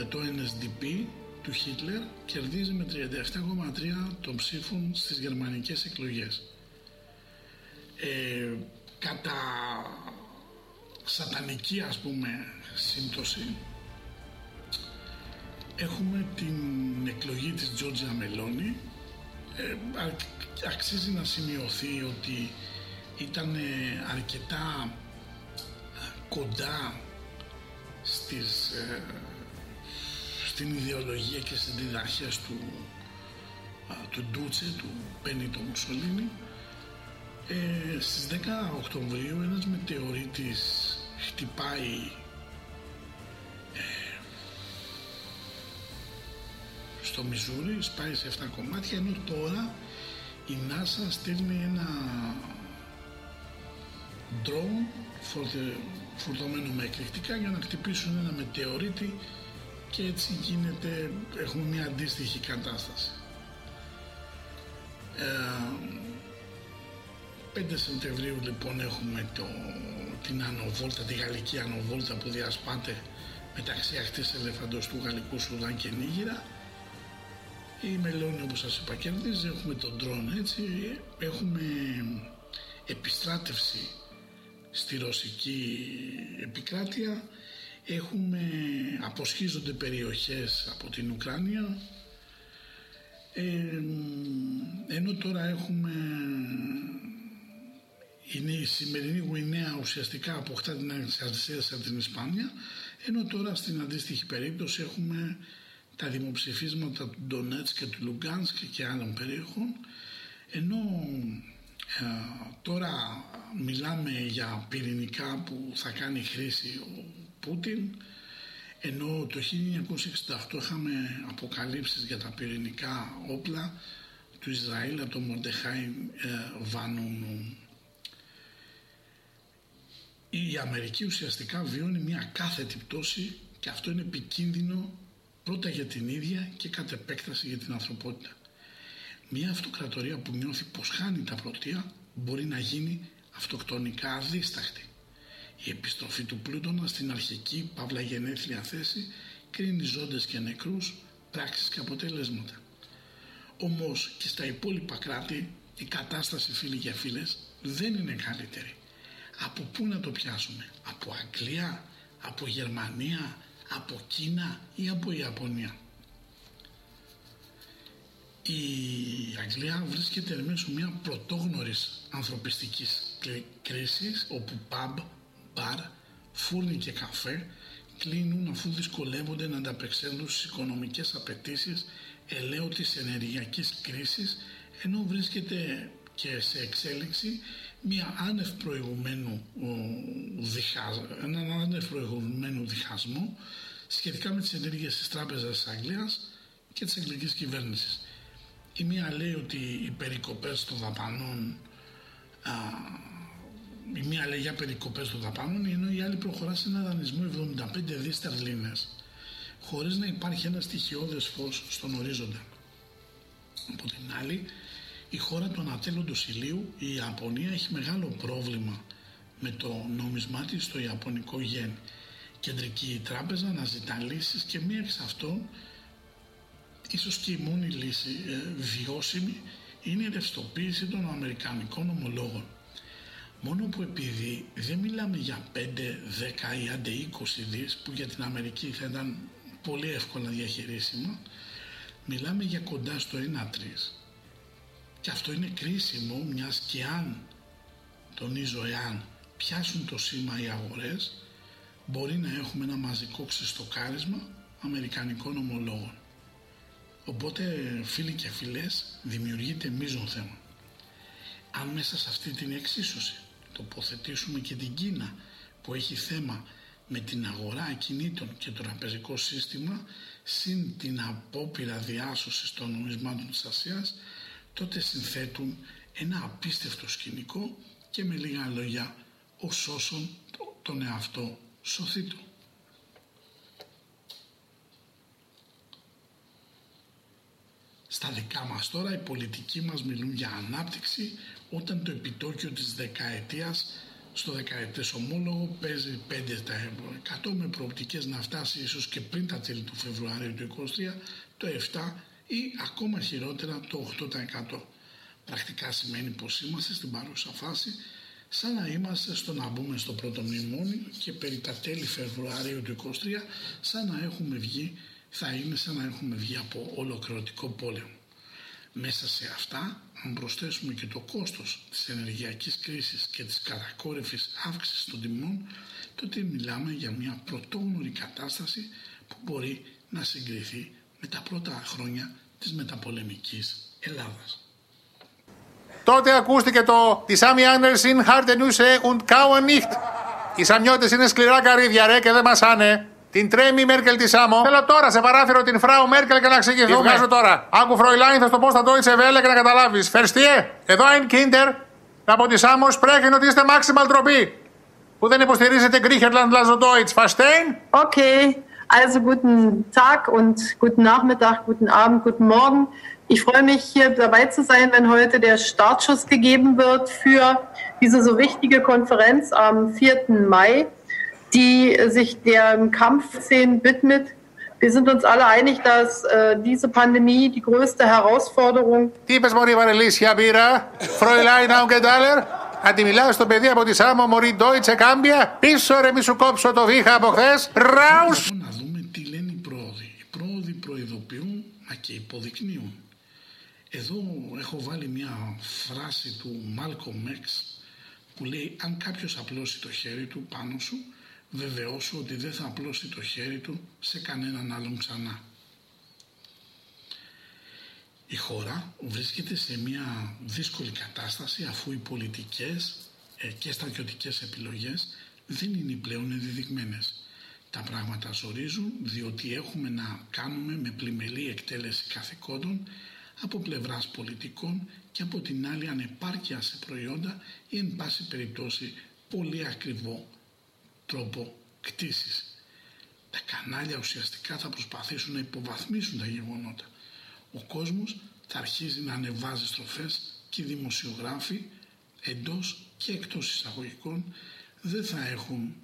ε, το NSDP του Χίτλερ, κερδίζει με 37,3 των ψήφων στις γερμανικές εκλογές. Ε, κατά σατανική ας πούμε σύμπτωση έχουμε την εκλογή της Τζόρτζια Μελώνη ε, αξίζει να σημειωθεί ότι ήταν αρκετά κοντά στις, ε, στην ιδεολογία και στις διδαχές του, του Ντούτσε, του Πένιτο Μουσολίνη ε, στις 10 Οκτωβρίου ένας μετεωρίτης χτυπάει ε, στο Μιζούρι, σπάει σε 7 κομμάτια, ενώ τώρα η NASA στέλνει ένα drone φορτε, φορτωμένο με εκρηκτικά για να χτυπήσουν ένα μετεωρίτη και έτσι γίνεται, έχουμε μια αντίστοιχη κατάσταση. Ε, 5 Σεπτεμβρίου λοιπόν έχουμε το, την ανοβόλτα, τη γαλλική ανοβόλτα που διασπάται μεταξύ ακτής ελεφαντοστού Γαλλικού Σουδάν και Νίγηρα. Η Μελώνη όπως σας είπα κερδίζει, έχουμε τον τρόν έτσι, έχουμε επιστράτευση στη ρωσική επικράτεια, έχουμε αποσχίζονται περιοχές από την Ουκράνια, ε, ενώ τώρα έχουμε είναι η σημερινή Γουινέα ουσιαστικά αποκτά την ανεξαρτησία από την Ισπάνια, ενώ τώρα στην αντίστοιχη περίπτωση έχουμε τα δημοψηφίσματα του Ντονέτς και του Λουγκάνσκ και άλλων περιοχών, ενώ ε, τώρα μιλάμε για πυρηνικά που θα κάνει χρήση ο Πούτιν, ενώ το 1968 είχαμε αποκαλύψεις για τα πυρηνικά όπλα του Ισραήλ από τον Μορντεχάι ε, Βανούνου. Η Αμερική ουσιαστικά βιώνει μια κάθετη πτώση και αυτό είναι επικίνδυνο πρώτα για την ίδια και κατ' επέκταση για την ανθρωπότητα. Μια αυτοκρατορία που νιώθει πως χάνει τα πρωτεία μπορεί να γίνει αυτοκτονικά αδίσταχτη. Η επιστροφή του Πλούτονα στην αρχική παύλα γενέθλια θέση κρίνει ζώντες και νεκρούς, πράξεις και αποτελέσματα. Όμως και στα υπόλοιπα κράτη η κατάσταση φίλοι και φίλες δεν είναι καλύτερη. Από πού να το πιάσουμε, από Αγγλία, από Γερμανία, από Κίνα ή από Ιαπωνία; Η Αγγλία βρίσκεται μέσω μια πρωτόγνωρης ανθρωπιστικής κρίσης όπου pub, μπαρ, φούρνοι και καφέ κλείνουν αφού δυσκολεύονται να ανταπεξέλθουν στις οικονομικές απαιτήσεις ελαίου της ενεργειακής κρίσης ενώ βρίσκεται και σε εξέλιξη μια άνευ προηγουμένου διχασ... έναν άνευ προηγουμένου διχασμό σχετικά με τις ενέργειες της Τράπεζας της Αγγλίας και της Αγγλικής Κυβέρνησης. Η μία λέει ότι οι περικοπές των δαπανών α, η μία λέει για περικοπές των δαπάνων ενώ η άλλη προχωρά σε ένα δανεισμό 75 δις τερλίνες χωρίς να υπάρχει ένα στοιχειώδες φως στον ορίζοντα. Από την άλλη, η χώρα του ανατέλλοντος ηλίου, η Ιαπωνία, έχει μεγάλο πρόβλημα με το νόμισμά της στο Ιαπωνικό γεν. Κεντρική τράπεζα αναζητά λύσεις και μία εξ αυτών, ίσως και η μόνη λύση ε, βιώσιμη, είναι η ρευστοποίηση των Αμερικανικών ομολόγων. Μόνο που επειδή δεν μιλάμε για 5, 10 ή άντε 20 δις που για την Αμερική θα ήταν πολύ εύκολα διαχειρίσιμα, μιλάμε για κοντά στο 1-3. Και αυτό είναι κρίσιμο μιας και αν, τονίζω εάν, πιάσουν το σήμα οι αγορές, μπορεί να έχουμε ένα μαζικό ξεστοκάρισμα αμερικανικών ομολόγων. Οπότε φίλοι και φιλές δημιουργείται μείζον θέμα. Αν μέσα σε αυτή την εξίσωση τοποθετήσουμε και την Κίνα που έχει θέμα με την αγορά ακινήτων και το τραπεζικό σύστημα συν την απόπειρα διάσωσης των νομισμάτων της Ασίας τότε συνθέτουν ένα απίστευτο σκηνικό και με λίγα λόγια ο σώσον τον εαυτό σωθήτω. Στα δικά μας τώρα οι πολιτικοί μας μιλούν για ανάπτυξη όταν το επιτόκιο της δεκαετίας στο δεκαετές ομόλογο παίζει 5% με προοπτικές να φτάσει ίσως και πριν τα τέλη του Φεβρουαρίου του 2023 το 7% ή ακόμα χειρότερα το 8%. Πρακτικά σημαίνει πως είμαστε στην παρούσα φάση σαν να είμαστε στο να μπούμε στο πρώτο μνημόνιο και περί τα τέλη Φεβρουαρίου του 2023 σαν να έχουμε βγει, θα είναι σαν να έχουμε βγει από ολοκληρωτικό πόλεμο. Μέσα σε αυτά, αν προσθέσουμε και το κόστος της ενεργειακής κρίσης και της κατακόρυφης αύξησης των τιμών, τότε μιλάμε για μια πρωτόγνωρη κατάσταση που μπορεί να συγκριθεί με τα πρώτα χρόνια της μεταπολεμικής Ελλάδας. Τότε ακούστηκε το «Die Sami Anders sind harte Nüsse und kauen nicht». Οι Σαμιώτες είναι σκληρά καρύδια ρε και δεν μασάνε. Την τρέμει η Μέρκελ τη Σάμο. Θέλω τώρα σε παράθυρο την Φράου Μέρκελ και να εξηγηθούμε. Τη βγάζω τώρα. Άκου Φροϊλάιν, θα στο πω στα Deutsche Welle και να καταλάβει. Φερστιέ, εδώ είναι Kinder. Από τη Σάμο spreken ότι είστε maximal τροπή. Που δεν υποστηρίζετε Griechenland, Lazo Deutsch. Verstehen? Okay, also guten Tag und guten Nachmittag, guten Abend, guten Morgen. Ich freue mich, hier dabei zu sein, wenn heute der Startschuss gegeben wird für diese so wichtige Konferenz am 4. Mai, Die sich dem Kampfszenen widmet. Wir sind uns alle einig, dass äh, diese Pandemie die größte Herausforderung Τι είπες μωρή Βαρελίσια μπύρα, Φροϊλάιν Αουγκεντάλερ. Αντιμιλάω στο παιδί από τη Σάμο, μωρή Deutsche Κάμπια. Πίσω ρε μη σου κόψω το βήχα από χθες. Ράους. Να δούμε τι λένε οι πρόοδοι. Οι πρόοδοι προειδοποιούν, μα και υποδεικνύουν. Εδώ έχω βάλει μια φράση του Malcolm X που λέει αν κάποιος απλώσει το χέρι του πάνω σου βεβαιώσου ότι δεν θα απλώσει το χέρι του σε κανέναν άλλον ξανά. Η χώρα βρίσκεται σε μια δύσκολη κατάσταση αφού οι πολιτικές ε, και στρατιωτικές επιλογές δεν είναι πλέον ενδεδειγμένες. Τα πράγματα ζορίζουν διότι έχουμε να κάνουμε με πλημελή εκτέλεση καθηκόντων από πλευράς πολιτικών και από την άλλη ανεπάρκεια σε προϊόντα ή εν πάση περιπτώσει πολύ ακριβό τρόπο κτήσης. Τα κανάλια ουσιαστικά θα προσπαθήσουν να υποβαθμίσουν τα γεγονότα. Ο κόσμος θα αρχίζει να ανεβάζει στροφές και οι δημοσιογράφοι εντός και εκτός εισαγωγικών δεν θα έχουν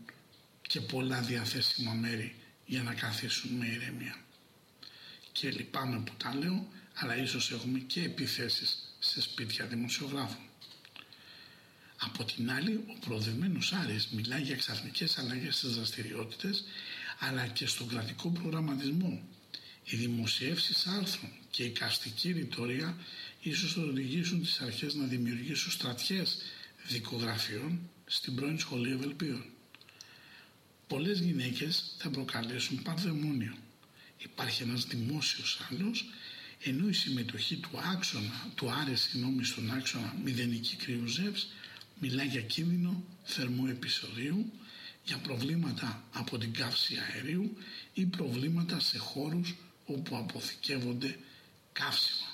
και πολλά διαθέσιμα μέρη για να καθίσουν με ηρεμία. Και λυπάμαι που τα λέω, αλλά ίσως έχουμε και επιθέσεις σε σπίτια δημοσιογράφων. Από την άλλη, ο προοδευμένος Άρης μιλάει για ξαφνικές αλλαγές στις δραστηριότητες, αλλά και στον κρατικό προγραμματισμό. Οι δημοσιεύσεις άρθρων και η καστική ρητορία ίσως θα οδηγήσουν τις αρχές να δημιουργήσουν στρατιές δικογραφιών στην πρώην σχολή Ευελπίων. Πολλές γυναίκες θα προκαλέσουν παρδαιμόνιο. Υπάρχει ένας δημόσιος άλλος, ενώ η συμμετοχή του άξονα, του άρε συγγνώμη στον άξονα μηδενική κρυουζεύς, μιλά για κίνδυνο θερμού επεισοδίου, για προβλήματα από την καύση αερίου ή προβλήματα σε χώρους όπου αποθηκεύονται καύσιμα.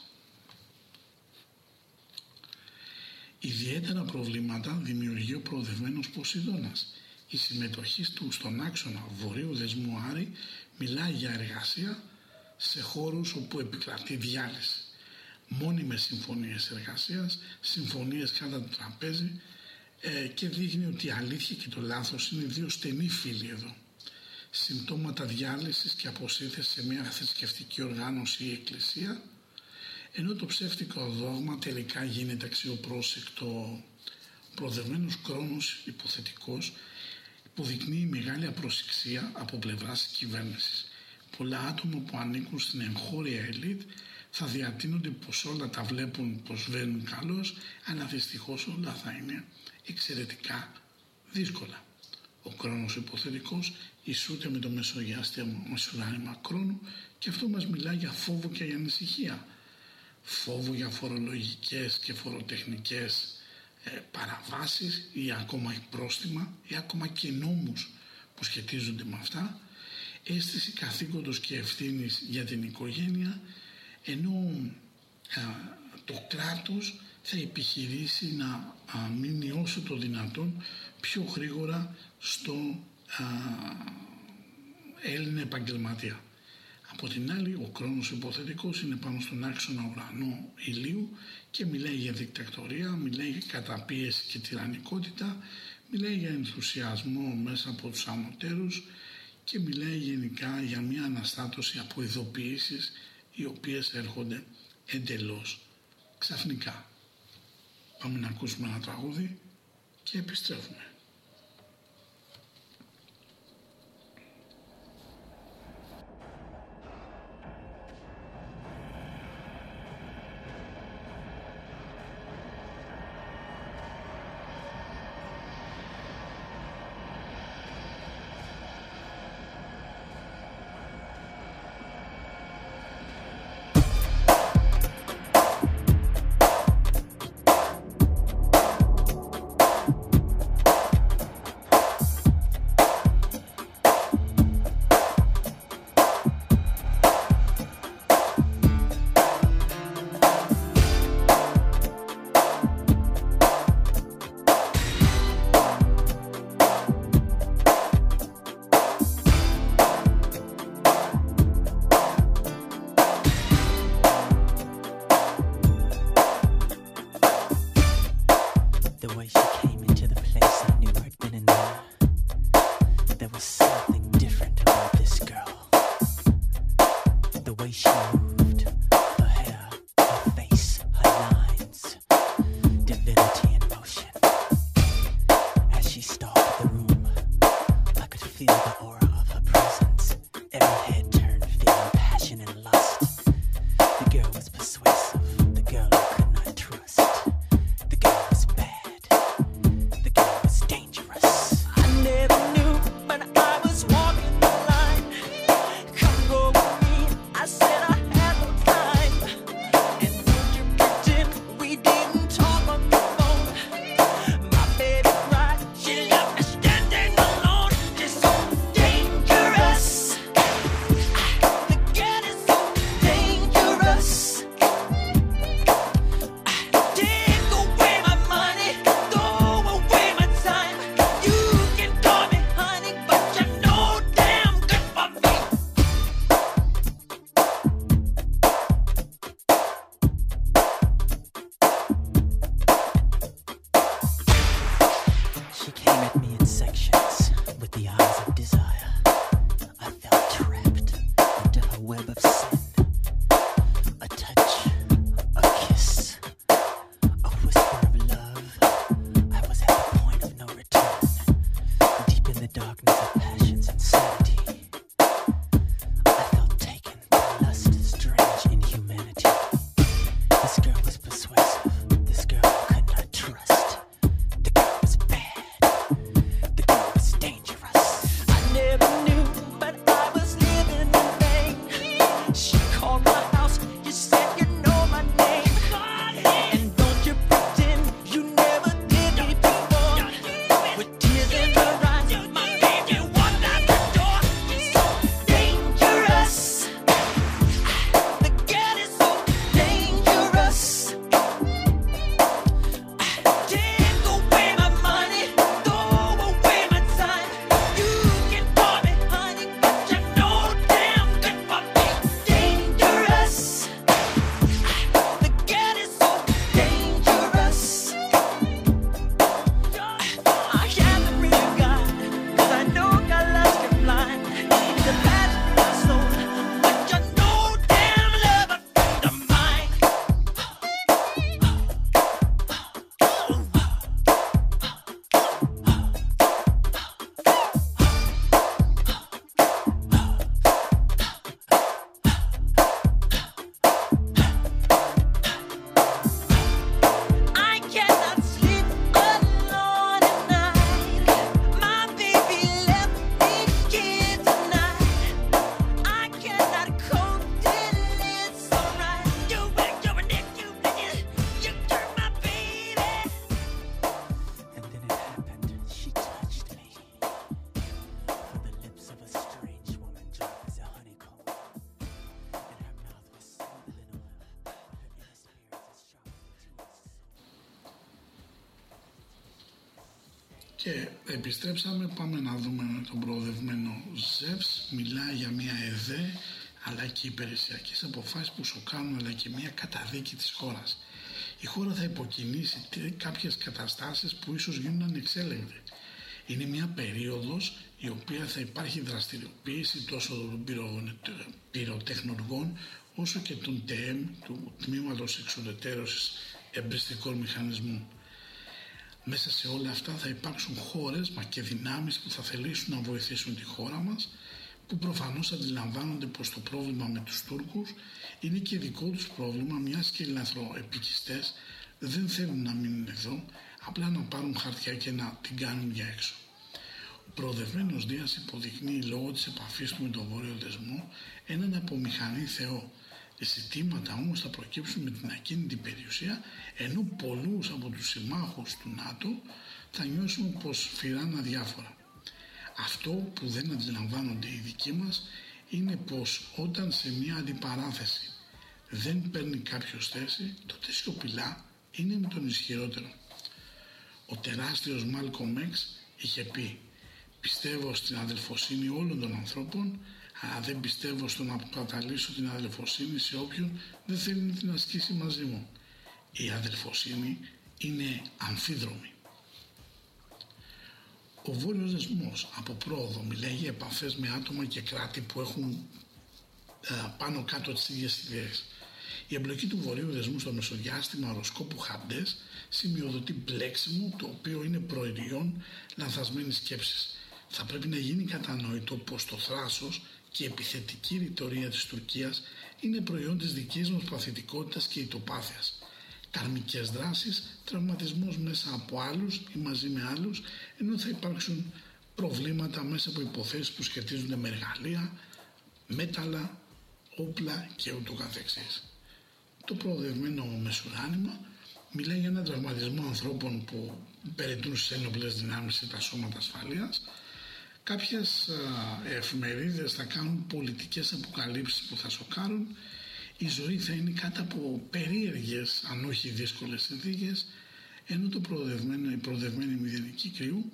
Ιδιαίτερα προβλήματα δημιουργεί ο προοδευμένος Ποσειδώνας. Η συμμετοχή του στον άξονα βορείου δεσμού Άρη μιλάει για εργασία σε χώρους όπου επικρατεί διάλυση. Μόνιμες συμφωνίες εργασίας, συμφωνίες κατά το τραπέζι ε, και δείχνει ότι η αλήθεια και το λάθος είναι δύο στενοί φίλοι εδώ. Συμπτώματα διάλυσης και αποσύνθεσης σε μια θρησκευτική οργάνωση ή εκκλησία ενώ το ψεύτικο δόγμα τελικά γίνεται αξιοπρόσεκτο προδευμένος χρόνος υποθετικός υποδεικνύει μεγάλη απροσυξία από πλευράς της κυβέρνησης. Πολλά άτομα που ανήκουν στην εγχώρια ελίτ θα διατείνονται πως όλα τα βλέπουν πως βαίνουν καλώς, αλλά δυστυχώς όλα θα είναι εξαιρετικά δύσκολα. Ο χρόνος υποθετικός ισούται με το μεσογειάστημα χρόνου και αυτό μας μιλάει για φόβο και για ανησυχία φόβο για φορολογικές και φοροτεχνικές ε, παραβάσεις ή ακόμα πρόστιμα ή ακόμα και νόμους που σχετίζονται με αυτά, αίσθηση καθήκοντος και ευθύνης για την οικογένεια, ενώ το κράτος θα επιχειρήσει να μείνει όσο το δυνατόν πιο γρήγορα στο α, Έλληνα επαγγελματία. Από την άλλη, ο χρόνος υποθετικός είναι πάνω στον άξονα ουρανό ηλίου και μιλάει για δικτακτορία, μιλάει για καταπίεση και τυραννικότητα, μιλάει για ενθουσιασμό μέσα από τους ανωτέρους και μιλάει γενικά για μια αναστάτωση από ειδοποιήσεις οι οποίες έρχονται εντελώς ξαφνικά. Πάμε να ακούσουμε ένα τραγούδι και επιστρέφουμε. Επιστρέψαμε, πάμε να δούμε τον προοδευμένο Ζεύς, μιλάει για μια ΕΔΕ αλλά και υπηρεσιακές αποφάσεις που σοκάρουν αλλά και μια καταδίκη της χώρας. Η χώρα θα υποκινήσει τε- κάποιες καταστάσεις που ίσως γίνουν ανεξέλεγκτες. Είναι μια περίοδος η οποία θα υπάρχει δραστηριοποίηση τόσο των πυρο- πυροτεχνουργών όσο και των ΤΕΜ, του Τμήματος Εξουδετέρωσης Εμπριστικών Μηχανισμών. Μέσα σε όλα αυτά θα υπάρξουν χώρες μα και δυνάμεις που θα θελήσουν να βοηθήσουν τη χώρα μας που προφανώς αντιλαμβάνονται πως το πρόβλημα με τους Τούρκους είναι και δικό τους πρόβλημα μιας και οι λαθροεπικιστές δεν θέλουν να μείνουν εδώ απλά να πάρουν χαρτιά και να την κάνουν για έξω. Ο προοδευμένος Δίας υποδεικνύει λόγω της επαφής του με τον βόρειο δεσμό έναν απομηχανή Θεό. Ζητήματα όμως θα προκύψουν με την ακίνητη περιουσία ενώ πολλούς από τους συμμάχους του ΝΑΤΟ θα νιώσουν πως φυράνε αδιάφορα. Αυτό που δεν αντιλαμβάνονται οι δικοί μας είναι πως όταν σε μια αντιπαράθεση δεν παίρνει κάποιος θέση, τότε σιωπηλά είναι με τον ισχυρότερο. Ο τεράστιος Μάλκομ Έξ είχε πει «Πιστεύω στην αδελφοσύνη όλων των ανθρώπων, αλλά δεν πιστεύω στο να καταλύσω την αδελφοσύνη σε όποιον δεν θέλει να την ασκήσει μαζί μου». Η αδελφοσύνη είναι αμφίδρομη. Ο Βόρειος Δεσμός από πρόοδο μιλάει για επαφές με άτομα και κράτη που έχουν ε, πάνω κάτω τις ίδιες ιδέες. Η εμπλοκή του Βορείου Δεσμού στο μεσοδιάστημα οροσκόπου Χαντές σημειοδοτεί μπλέξιμο το οποίο είναι προϊόν λανθασμένης σκέψης. Θα πρέπει να γίνει κατανοητό πως το θράσος και η επιθετική ρητορία της Τουρκίας είναι προϊόν της δικής μας παθητικότητας και ητοπάθειας. Καρμικές δράσεις, τραυματισμός μέσα από άλλους ή μαζί με άλλους, ενώ θα υπάρξουν προβλήματα μέσα από υποθέσεις που σχετίζονται με εργαλεία, μέταλλα, όπλα και ούτω καθεξής. Το προοδευμένο μεσουράνημα μιλάει για έναν τραυματισμό ανθρώπων που περαιτούν στις ένοπλες δυνάμεις ή τα σώματα ασφαλείας. Κάποιες α, εφημερίδες θα κάνουν πολιτικές αποκαλύψεις που θα σοκάρουν. Η ζωή θα είναι κάτω από περίεργες, αν όχι δύσκολες συνθήκες, ενώ το προοδευμένο, η προοδευμένη μηδενική κρυού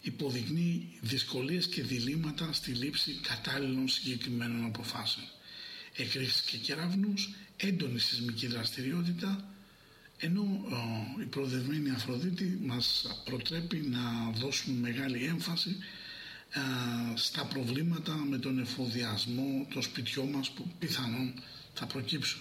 υποδεικνύει δυσκολίες και διλήμματα στη λήψη κατάλληλων συγκεκριμένων αποφάσεων. Εκρήξεις και κεραυνούς, έντονη σεισμική δραστηριότητα, ενώ ε, η προοδευμένη Αφροδίτη μας προτρέπει να δώσουμε μεγάλη έμφαση ε, στα προβλήματα με τον εφοδιασμό των σπιτιών μας που πιθανόν θα προκύψουν.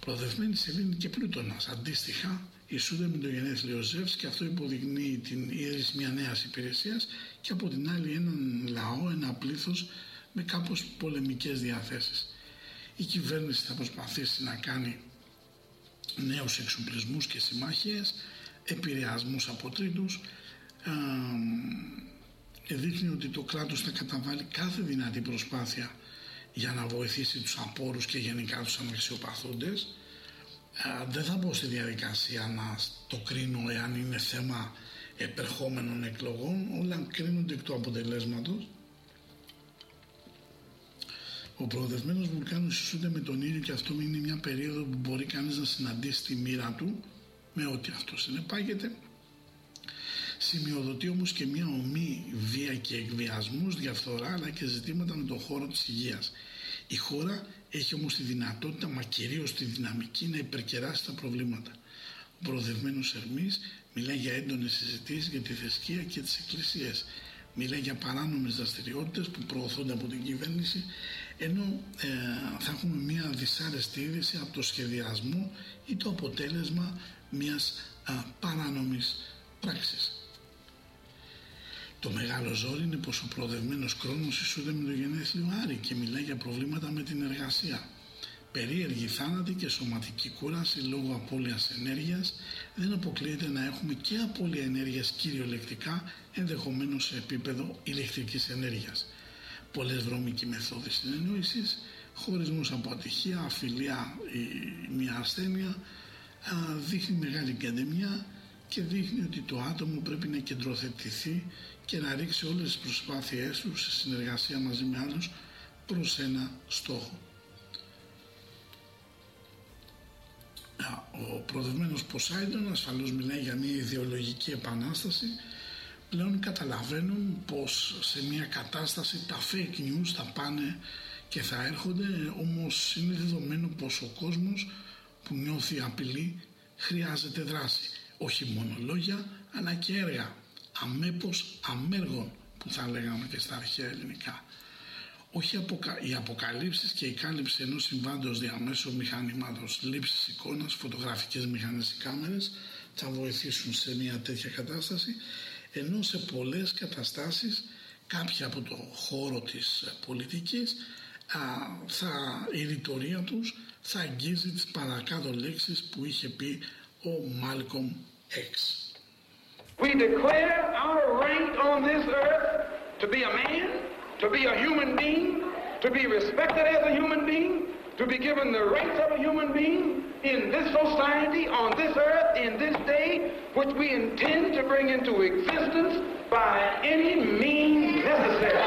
Προοδευμένη Σελήνη και Πλούτονας αντίστοιχα ισούνται με το γενέθλιο Ζεύς και αυτό υποδεικνύει την ίδρυση μιας νέας υπηρεσίας και από την άλλη έναν λαό, ένα πλήθος με κάπως πολεμικές διαθέσεις. Η κυβέρνηση θα προσπαθήσει να κάνει νέους εξοπλισμούς και συμμάχιες, επηρεασμούς από τρίτους, ε, δείχνει ότι το κράτος θα καταβάλει κάθε δυνατή προσπάθεια για να βοηθήσει τους απόρους και γενικά τους αναξιοπαθούντες. Ε, δεν θα μπω στη διαδικασία να το κρίνω εάν είναι θέμα επερχόμενων εκλογών, όλα κρίνονται εκ του αποτελέσματος. Ο προοδευμένος βουλκάνος ισούται με τον ήλιο και αυτό είναι μια περίοδο που μπορεί κανείς να συναντήσει τη μοίρα του με ό,τι αυτό συνεπάγεται. Σημειοδοτεί όμως και μια ομή βία και εκβιασμούς, διαφθορά αλλά και ζητήματα με τον χώρο της υγείας. Η χώρα έχει όμως τη δυνατότητα, μα κυρίως τη δυναμική να υπερκεράσει τα προβλήματα. Ο προοδευμένος Ερμής μιλάει για έντονες συζητήσεις για τη θρησκεία και τις εκκλησίες. Μιλάει για παράνομες δραστηριότητες που προωθούνται από την κυβέρνηση ενώ ε, θα έχουμε μια δυσάρεστη είδηση από το σχεδιασμό ή το αποτέλεσμα μιας α, παράνομης πράξης. Το μεγάλο ζόρι είναι πως ο προοδευμένος χρόνος ισούται με το γενέθλιο Άρη και μιλάει για προβλήματα με την εργασία. Περίεργη θάνατη και σωματική κούραση λόγω απώλειας ενέργειας δεν αποκλείεται να έχουμε και απώλεια ενέργειας κυριολεκτικά ενδεχομένως σε επίπεδο ηλεκτρικής ενέργειας. Πολλές βρώμικοι μεθόδοι συνεννόησης, χωρισμός από ατυχία, αφιλία ή μια ασθένεια, α, δείχνει μεγάλη καντεμιά και δείχνει ότι το άτομο πρέπει να κεντροθετηθεί και να ρίξει όλες τις προσπάθειές του σε συνεργασία μαζί με άλλους προς ένα στόχο. Ο προοδευμένος Ποσάιντον ασφαλώς μιλάει για μια ιδεολογική επανάσταση. Πλέον καταλαβαίνουν πως σε μια κατάσταση τα fake news θα πάνε και θα έρχονται όμως είναι δεδομένο πως ο κόσμος που νιώθει απειλή χρειάζεται δράση. Όχι μόνο λόγια αλλά και έργα αμέπως αμέργων που θα λέγαμε και στα αρχαία ελληνικά όχι αποκα... οι αποκαλύψεις και η κάλυψη ενός συμβάντος διαμέσου μηχανήματος λήψης εικόνας, φωτογραφικές μηχανές ή κάμερες θα βοηθήσουν σε μια τέτοια κατάσταση ενώ σε πολλές καταστάσεις κάποια από το χώρο της πολιτικής α, θα, η ρητορία τους θα αγγίζει τις παρακάτω λέξεις που είχε πει ο Μάλκομ X. We declare our right on this earth to be a man, to be a human being, to be respected as a human being, to be given the rights of a human being in this society, on this earth, in this day, which we intend to bring into existence by any means necessary.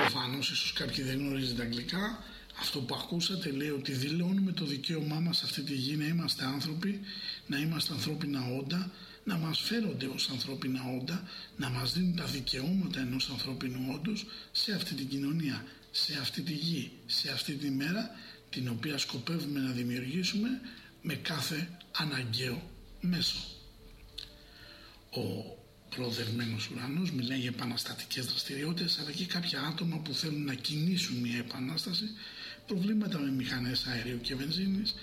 Προφανώ, ίσω κάποιοι δεν γνωρίζετε αγγλικά. Αυτό που ακούσατε λέει ότι δηλώνουμε το δικαίωμά μας σε αυτή τη γη να είμαστε άνθρωποι, να είμαστε ανθρώπινα όντα, να μας φέρονται ως ανθρώπινα όντα, να μας δίνουν τα δικαιώματα ενός ανθρώπινου όντως σε αυτή την κοινωνία, σε αυτή τη γη, σε αυτή τη μέρα την οποία σκοπεύουμε να δημιουργήσουμε με κάθε αναγκαίο μέσο. Ο προοδευμένος ουρανός μιλάει για επαναστατικές δραστηριότητες αλλά και κάποια άτομα που θέλουν να κινήσουν μια επανάσταση προβλήματα με μηχανές αερίου και βενζίνης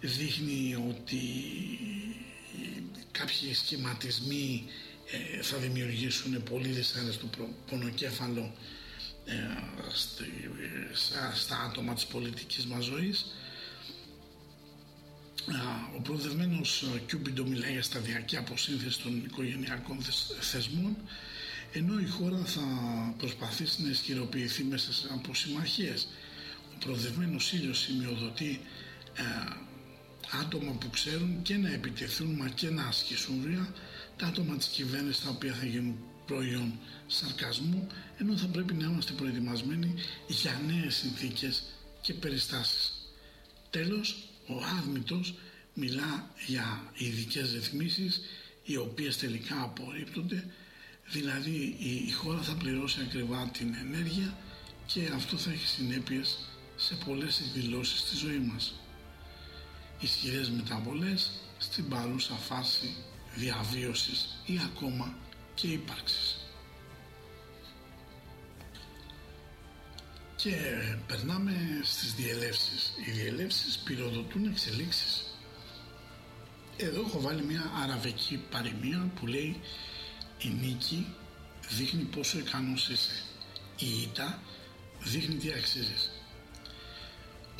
δείχνει ότι κάποιοι σχηματισμοί ε, θα δημιουργήσουν πολύ δυσάρεστο πονοκέφαλο ε, στα, στα άτομα της πολιτικής μας ζωής ο προοδευμένος Κιούμπιντο μιλάει για σταδιακή αποσύνθεση των οικογενειακών θεσμών ενώ η χώρα θα προσπαθήσει να ισχυροποιηθεί μέσα από συμμαχίες. Ο προοδευμένος ήλιος σημειοδοτεί ε, άτομα που ξέρουν και να επιτεθούν μα και να ασκήσουν βία τα άτομα της κυβέρνησης τα οποία θα γίνουν προϊόν σαρκασμού ενώ θα πρέπει να είμαστε προετοιμασμένοι για νέες συνθήκες και περιστάσεις. Τέλος, ο Άδμητος μιλά για ειδικές ρυθμίσεις οι οποίες τελικά απορρίπτονται δηλαδή η χώρα θα πληρώσει ακριβά την ενέργεια και αυτό θα έχει συνέπειες σε πολλές εκδηλώσεις στη ζωή μας. Ισχυρές μεταβολές στην παρούσα φάση διαβίωσης ή ακόμα και ύπαρξης. Και περνάμε στις διελεύσεις. Οι διελεύσεις πυροδοτούν εξελίξεις. Εδώ έχω βάλει μια αραβική παροιμία που λέει η νίκη δείχνει πόσο ικανός είσαι. Η ήττα δείχνει τι αξίζεις.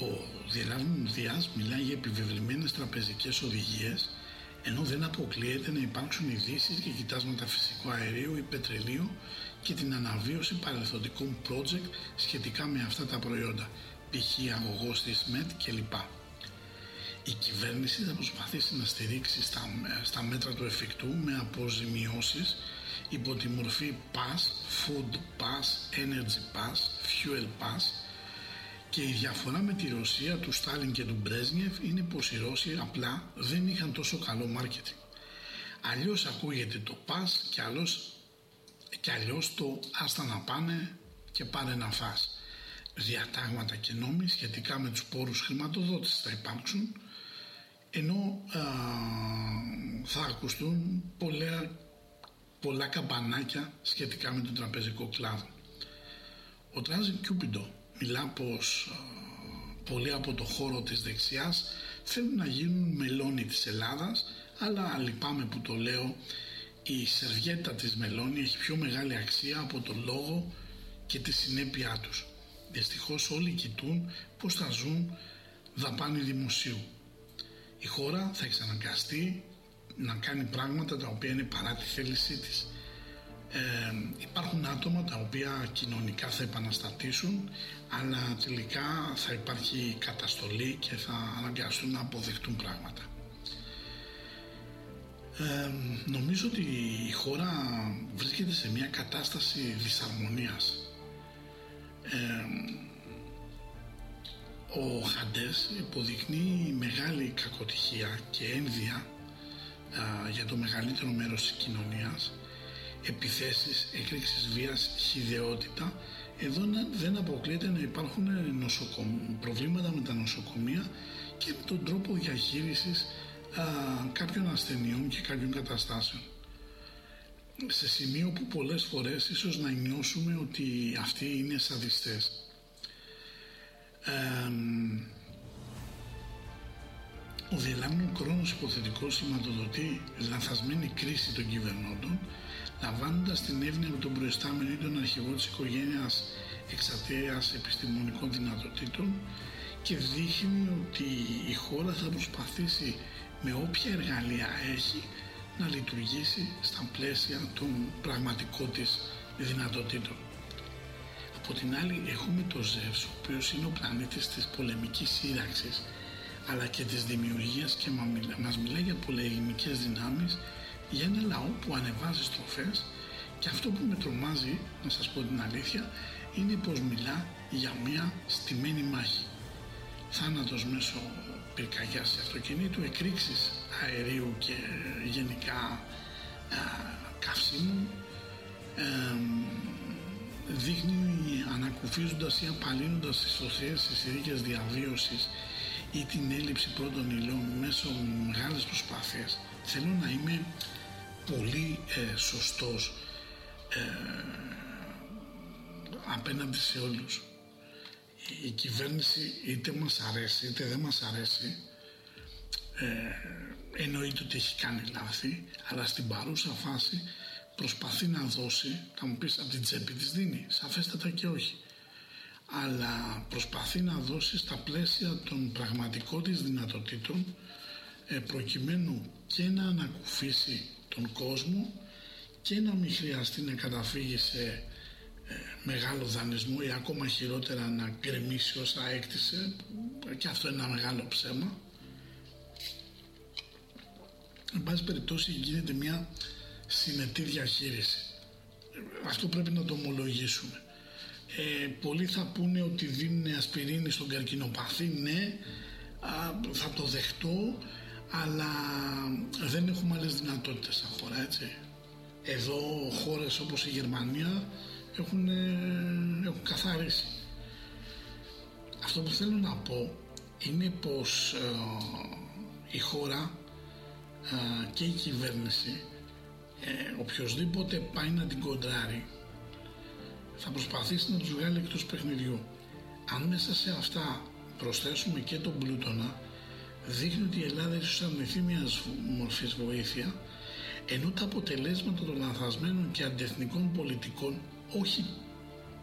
Ο Διελάβων Διάς μιλάει για επιβεβλημένες τραπεζικές οδηγίες ενώ δεν αποκλείεται να υπάρξουν ειδήσεις και κοιτάσματα φυσικού αερίου ή πετρελαίου και την αναβίωση παρελθοντικών project σχετικά με αυτά τα προϊόντα, π.χ. αγωγός της ΜΕΤ κλπ. Η κυβέρνηση θα προσπαθήσει να στηρίξει στα, στα μέτρα του εφικτού με αποζημιώσεις υπό τη μορφή Pass, Food Pass, Energy Pass, Fuel Pass και η διαφορά με τη Ρωσία του Στάλιν και του Μπρέσνιεφ είναι πως οι Ρώσοι απλά δεν είχαν τόσο καλό μάρκετινγκ. Αλλιώς ακούγεται το πας και, αλλιώς, και αλλιώς το άστα να πάνε και πάρε να φας. Διατάγματα και νόμοι σχετικά με τους πόρους χρηματοδότησης θα υπάρξουν ενώ α, θα ακουστούν πολλά, πολλά καμπανάκια σχετικά με τον τραπεζικό κλάδο. Ο Τράζιν Κιούπιντο μιλά πως πολλοί από το χώρο της δεξιάς θέλουν να γίνουν μελώνοι της Ελλάδας αλλά λυπάμαι που το λέω η σερβιέτα της μελώνη έχει πιο μεγάλη αξία από το λόγο και τη συνέπειά τους. Δυστυχώς όλοι κοιτούν πως θα ζουν δαπάνη δημοσίου. Η χώρα θα εξαναγκαστεί να κάνει πράγματα τα οποία είναι παρά τη θέλησή της. Ε, υπάρχουν άτομα τα οποία κοινωνικά θα επαναστατήσουν αλλά τελικά θα υπάρχει καταστολή και θα αναγκαστούν να αποδεχτούν πράγματα. Ε, νομίζω ότι η χώρα βρίσκεται σε μια κατάσταση δυσαρμονίας. Ε, Ο Χαντές υποδεικνύει μεγάλη κακοτυχία και ένδια α, για το μεγαλύτερο μέρος της κοινωνίας επιθέσεις, έκρηξης βίας, χιδεότητα εδώ να- δεν αποκλείεται να υπάρχουν νοσοκομ- προβλήματα με τα νοσοκομεία και με τον τρόπο διαχείρισης α, κάποιων ασθενειών και κάποιων καταστάσεων σε σημείο που πολλές φορές ίσως να νιώσουμε ότι αυτοί είναι σαδιστές. Εμ, ο διελάμβανο χρόνος υποθετικός σηματοδοτεί λανθασμένη κρίση των κυβερνώντων λαμβάνοντας την εύνοια από τον προϊστάμενο ή τον αρχηγό της οικογένειας εξατέας επιστημονικών δυνατοτήτων και δείχνει ότι η χώρα θα προσπαθήσει με όποια εργαλεία έχει να λειτουργήσει στα πλαίσια των πραγματικών της δυνατοτήτων. Από την άλλη έχουμε το Ζεύς, ο οποίος είναι ο πλανήτης της πολεμικής σύραξης, αλλά και της δημιουργίας και μας μιλά- μας μιλάει για πολεμικές δυνάμεις, για ένα λαό που ανεβάζει στροφές και αυτό που με τρομάζει, να σας πω την αλήθεια, είναι πως μιλά για μια στημένη μάχη. Θάνατος μέσω πυρκαγιάς αυτοκινήτου, εκρήξεις αερίου και γενικά α, καυσίμου, εμ, δείχνει ανακουφίζοντας ή απαλύνοντας τις σωθές τις συνθήκες διαβίωσης ή την έλλειψη πρώτων υλών μέσω μεγάλες προσπάθειες. Θέλω να είμαι πολύ ε, σωστός ε, απέναντι σε όλους. Η, η κυβέρνηση είτε μας αρέσει είτε δεν μας αρέσει ε, εννοείται ότι έχει κάνει λάθη αλλά στην παρούσα φάση προσπαθεί να δώσει, θα μου πεις από την τσέπη της δίνει, σαφέστατα και όχι αλλά προσπαθεί να δώσει στα πλαίσια των πραγματικών της δυνατοτήτων ε, προκειμένου και να ανακουφίσει τον κόσμο και να μην χρειαστεί να καταφύγει σε ε, μεγάλο δανεισμό ή ακόμα χειρότερα να γκρεμίσει όσα έκτισε που και αυτό είναι ένα μεγάλο ψέμα. Εν πάση περιπτώσει γίνεται μια συνετή διαχείριση. Αυτό πρέπει να το ομολογήσουμε. Ε, πολλοί θα πούνε ότι δίνουν ασπιρίνη στον καρκινοπαθή. Ναι α, θα το δεχτώ αλλά δεν έχουμε άλλες δυνατότητες σαν χώρα έτσι εδώ χώρες όπως η Γερμανία έχουν, ε, έχουν καθαρίσει αυτό που θέλω να πω είναι πως ε, η χώρα ε, και η κυβέρνηση ε, οποιοδήποτε πάει να την κοντράρει θα προσπαθήσει να τους βγάλει εκτός παιχνιδιού. Αν μέσα σε αυτά προσθέσουμε και τον πλούτονα, δείχνει ότι η Ελλάδα ίσως αρνηθεί μιας μορφής βοήθεια, ενώ τα αποτελέσματα των λανθασμένων και αντεθνικών πολιτικών, όχι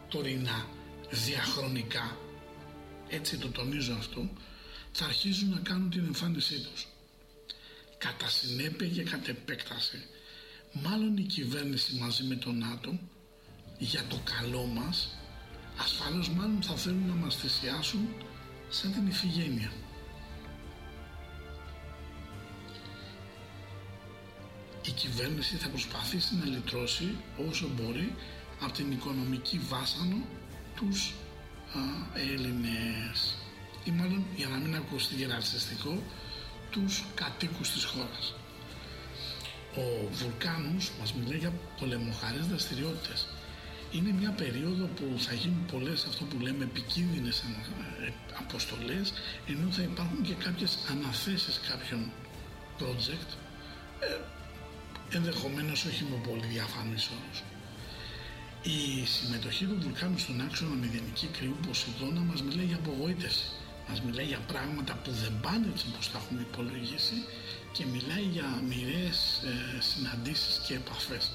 τωρινά, διαχρονικά, έτσι το τονίζω αυτό, θα αρχίζουν να κάνουν την εμφάνισή τους. Κατά συνέπεια και κατ' επέκταση, μάλλον η κυβέρνηση μαζί με τον ΝΑΤΟ για το καλό μας ασφαλώς μάλλον θα θέλουν να μας θυσιάσουν σαν την ηφηγένεια. Η κυβέρνηση θα προσπαθήσει να λυτρώσει όσο μπορεί από την οικονομική βάσανο τους α, Έλληνες ή μάλλον για να μην ακούσει γερατσιστικό τους κατοίκους της χώρας. Ο Βουλκάνος μας μιλάει για πολεμοχαρές δραστηριότητες είναι μια περίοδο που θα γίνουν πολλές αυτό που λέμε επικίνδυνες ανα- ε, αποστολές ενώ θα υπάρχουν και κάποιες αναθέσεις κάποιων project ε, ενδεχομένως όχι με πολύ διαφανείς όρους. Η συμμετοχή του βουλκάνου στον άξονα μηδενική κρυού Ποσειδώνα μας μιλάει για απογοήτευση. Μας μιλάει για πράγματα που δεν πάνε έτσι όπως τα έχουμε υπολογίσει και μιλάει για μοιραίες ε, συναντήσεις και επαφές.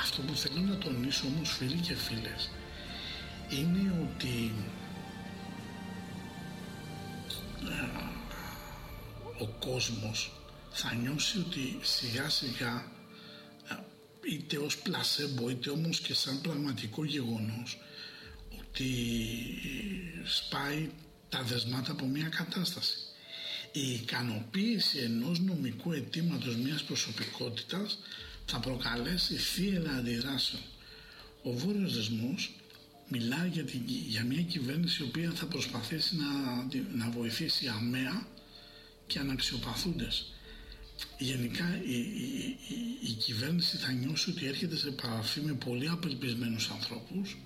Αυτό που θέλω να τονίσω όμως φίλοι και φίλες είναι ότι ε, ο κόσμος θα νιώσει ότι σιγά σιγά ε, είτε ως πλασέμπο είτε όμως και σαν πραγματικό γεγονός ότι σπάει τα δεσμάτα από μια κατάσταση. Η ικανοποίηση ενός νομικού αιτήματος μιας προσωπικότητας θα προκαλέσει θύελα αντιδράσεων. Ο βόρειος δεσμός μιλάει για, την, για μια κυβέρνηση η οποία θα προσπαθήσει να, να βοηθήσει αμαία και αναξιοπαθούντες. Γενικά η, η, η, η κυβέρνηση θα νιώσει ότι έρχεται σε επαφή με πολύ απελπισμένους ανθρώπους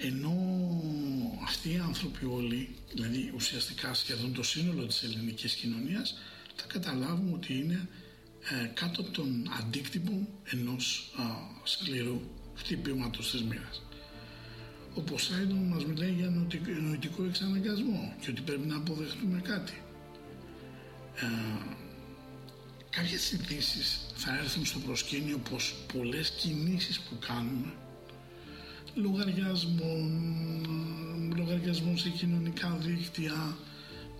ενώ αυτοί οι άνθρωποι όλοι, δηλαδή ουσιαστικά σχεδόν το σύνολο της ελληνικής κοινωνίας θα καταλάβουν ότι είναι ε, κάτω από τον αντίκτυπο ενός α, σκληρού χτυπήματος της μοίρας. Ο Ποσάιντον μας μιλάει για νοητικό, νοητικό εξαναγκασμό και ότι πρέπει να αποδεχτούμε κάτι. Ε, κάποιες ειδήσει θα έρθουν στο προσκήνιο πως πολλές κινήσεις που κάνουμε λογαριασμών, λογαριασμών σε κοινωνικά δίκτυα,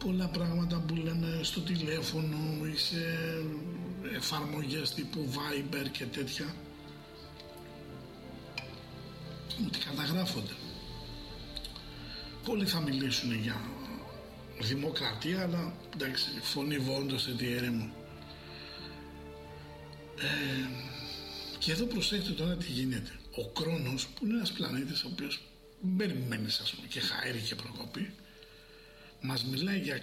πολλά πράγματα που λέμε στο τηλέφωνο ή σε εφαρμογές τύπου Viber και τέτοια ότι καταγράφονται. Πολλοί θα μιλήσουν για δημοκρατία, αλλά εντάξει, φωνή βόντος σε τι έρεμο. Ε, και εδώ προσέξτε τώρα τι γίνεται. Ο Κρόνος, που είναι ένας πλανήτης ο οποίος περιμένεις ας πούμε και χαέρι και προκοπή, μας μιλάει για,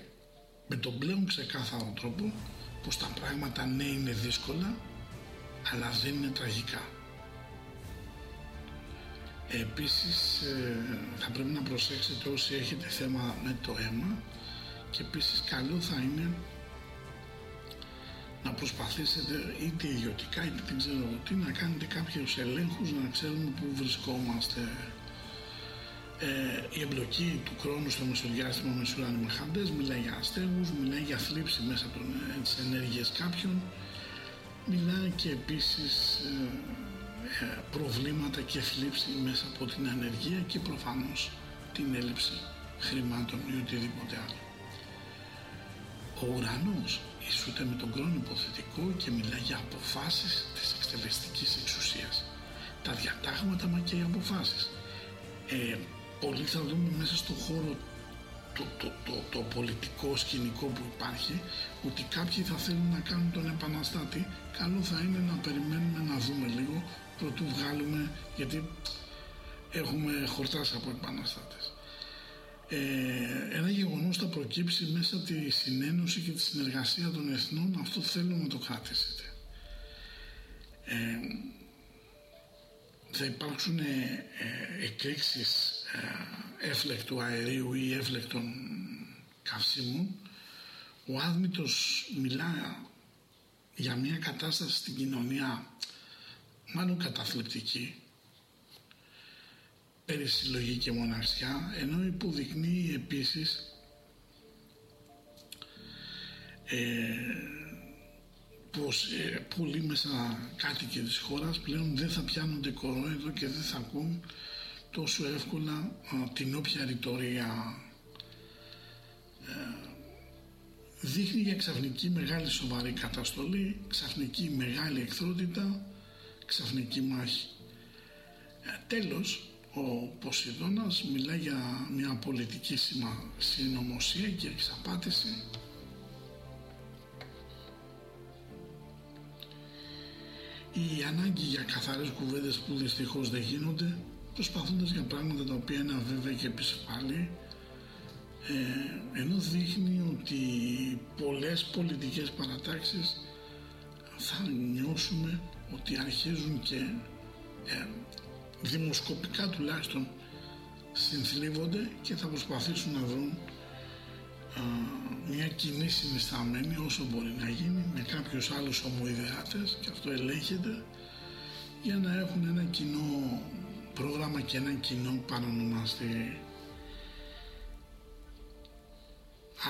με τον πλέον ξεκάθαρο τρόπο πως τα πράγματα ναι είναι δύσκολα, αλλά δεν είναι τραγικά. Επίσης ε, θα πρέπει να προσέξετε όσοι έχετε θέμα με το αίμα και επίσης καλό θα είναι να προσπαθήσετε είτε ιδιωτικά είτε δεν ξέρω εγώ τι να κάνετε κάποιους ελέγχους να ξέρουμε πού βρισκόμαστε. Ε, η εμπλοκή του χρόνου στο μεσοδιάστημα με ουρανιμαχαντές μιλάει για αστέγους, μιλάει για θλίψη μέσα από ε, τις ενέργειες κάποιων, μιλάει και επίσης ε, ε, προβλήματα και θλίψη μέσα από την ανεργία και προφανώς την έλλειψη χρημάτων ή οτιδήποτε άλλο. Ο ουρανός ισούται με τον χρόνο υποθετικό και μιλάει για αποφάσεις της εκτελεστικής εξουσίας. Τα διατάγματα μα και οι αποφάσεις. Ε, πολλοί θα δούμε μέσα στον χώρο το, το, το, το πολιτικό σκηνικό που υπάρχει ότι κάποιοι θα θέλουν να κάνουν τον επαναστάτη καλό θα είναι να περιμένουμε να δούμε λίγο πρωτού βγάλουμε γιατί έχουμε χορτάσει από επαναστάτες. Ε, ένα γεγονός θα προκύψει μέσα από τη συνένωση και τη συνεργασία των εθνών αυτό θέλω να το κρατήσετε. Ε, θα υπάρξουν ε, εκρήξεις ε, έφλεκτου αερίου ή έφλεκτων καυσίμων ο Άδμητος μιλά για μια κατάσταση στην κοινωνία μάλλον καταθλιπτική περί συλλογή και μοναξιά ενώ υποδεικνύει επίσης ε, πως ε, πολλοί μέσα κάτοικοι της χώρας πλέον δεν θα πιάνονται κορόιδο και δεν θα ακούν τόσο εύκολα α, την όποια ρητορία ε, δείχνει για ξαφνική μεγάλη σοβαρή καταστολή, ξαφνική μεγάλη εχθρότητα, ξαφνική μάχη. Ε, τέλος, ο Ποσειδώνας μιλάει για μια πολιτική συνωμοσία και εξαπάτηση. Η ανάγκη για καθαρές κουβέντες που δυστυχώς δεν γίνονται προσπαθώντας για πράγματα τα οποία είναι αβέβαια και επισφάλει ε, ενώ δείχνει ότι πολλές πολιτικές παρατάξεις θα νιώσουμε ότι αρχίζουν και ε, δημοσκοπικά τουλάχιστον συνθλίβονται και θα προσπαθήσουν να βρουν α, μια κοινή συνισταμένη όσο μπορεί να γίνει με κάποιους άλλους ομοειδεάτες και αυτό ελέγχεται για να έχουν ένα κοινό πρόγραμμα και ένα κοινό παρονομαστή.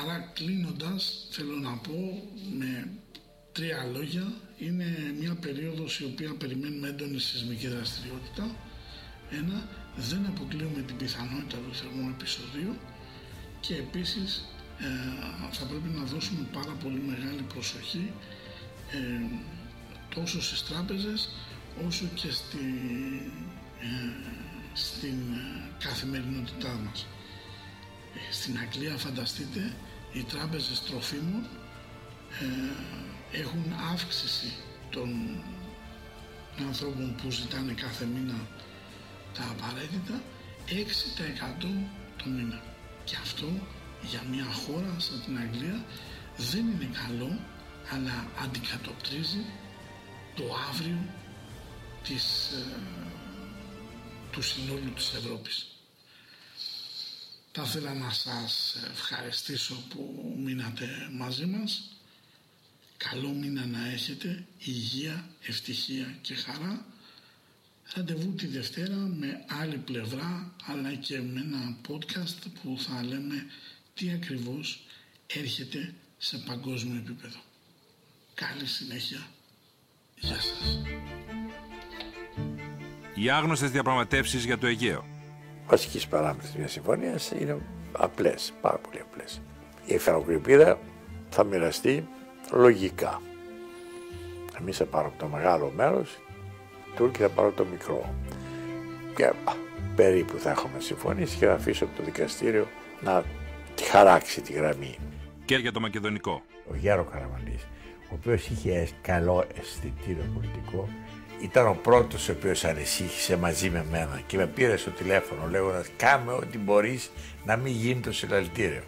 Άρα κλείνοντας θέλω να πω με τρία λόγια είναι μια περίοδος η οποία περιμένουμε έντονη σεισμική δραστηριότητα ένα, δεν αποκλείουμε την πιθανότητα του θερμού επεισοδίου και επίσης ε, θα πρέπει να δώσουμε πάρα πολύ μεγάλη προσοχή ε, τόσο στις τράπεζες όσο και στη, ε, στην καθημερινότητά μας. Στην Αγγλία φανταστείτε οι τράπεζες τροφίμων έχουν αύξηση των ανθρώπων που ζητάνε κάθε μήνα τα απαραίτητα 6% το μήνα. Και αυτό για μια χώρα σαν την Αγγλία δεν είναι καλό, αλλά αντικατοπτρίζει το αύριο της, ε, του συνόλου της Ευρώπης. Θα ήθελα να σας ευχαριστήσω που μείνατε μαζί μας. Καλό μήνα να έχετε, υγεία, ευτυχία και χαρά. Ραντεβού τη Δευτέρα με άλλη πλευρά, αλλά και με ένα podcast που θα λέμε τι ακριβώς έρχεται σε παγκόσμιο επίπεδο. Καλή συνέχεια. Γεια σας. Οι άγνωστες διαπραγματεύσεις για το Αιγαίο. βασικής παράμετρη μιας συμφωνίας είναι απλές, πάρα πολύ απλές. Η ευθεροκρηπίδα θα μοιραστεί λογικά. Εμείς θα πάρουμε το μεγάλο μέρος, οι Τούρκοι θα πάρουν το μικρό. Και α, περίπου θα έχουμε συμφωνήσει και θα αφήσω το δικαστήριο να τη χαράξει τη γραμμή. Και για το μακεδονικό. Ο Γέρο Καραμαλής, ο οποίος είχε καλό αισθητήριο πολιτικό, ήταν ο πρώτος ο οποίος ανησύχησε μαζί με μένα και με πήρε στο τηλέφωνο λέγοντας κάμε ό,τι μπορείς να μην γίνει το συλλαλητήριο.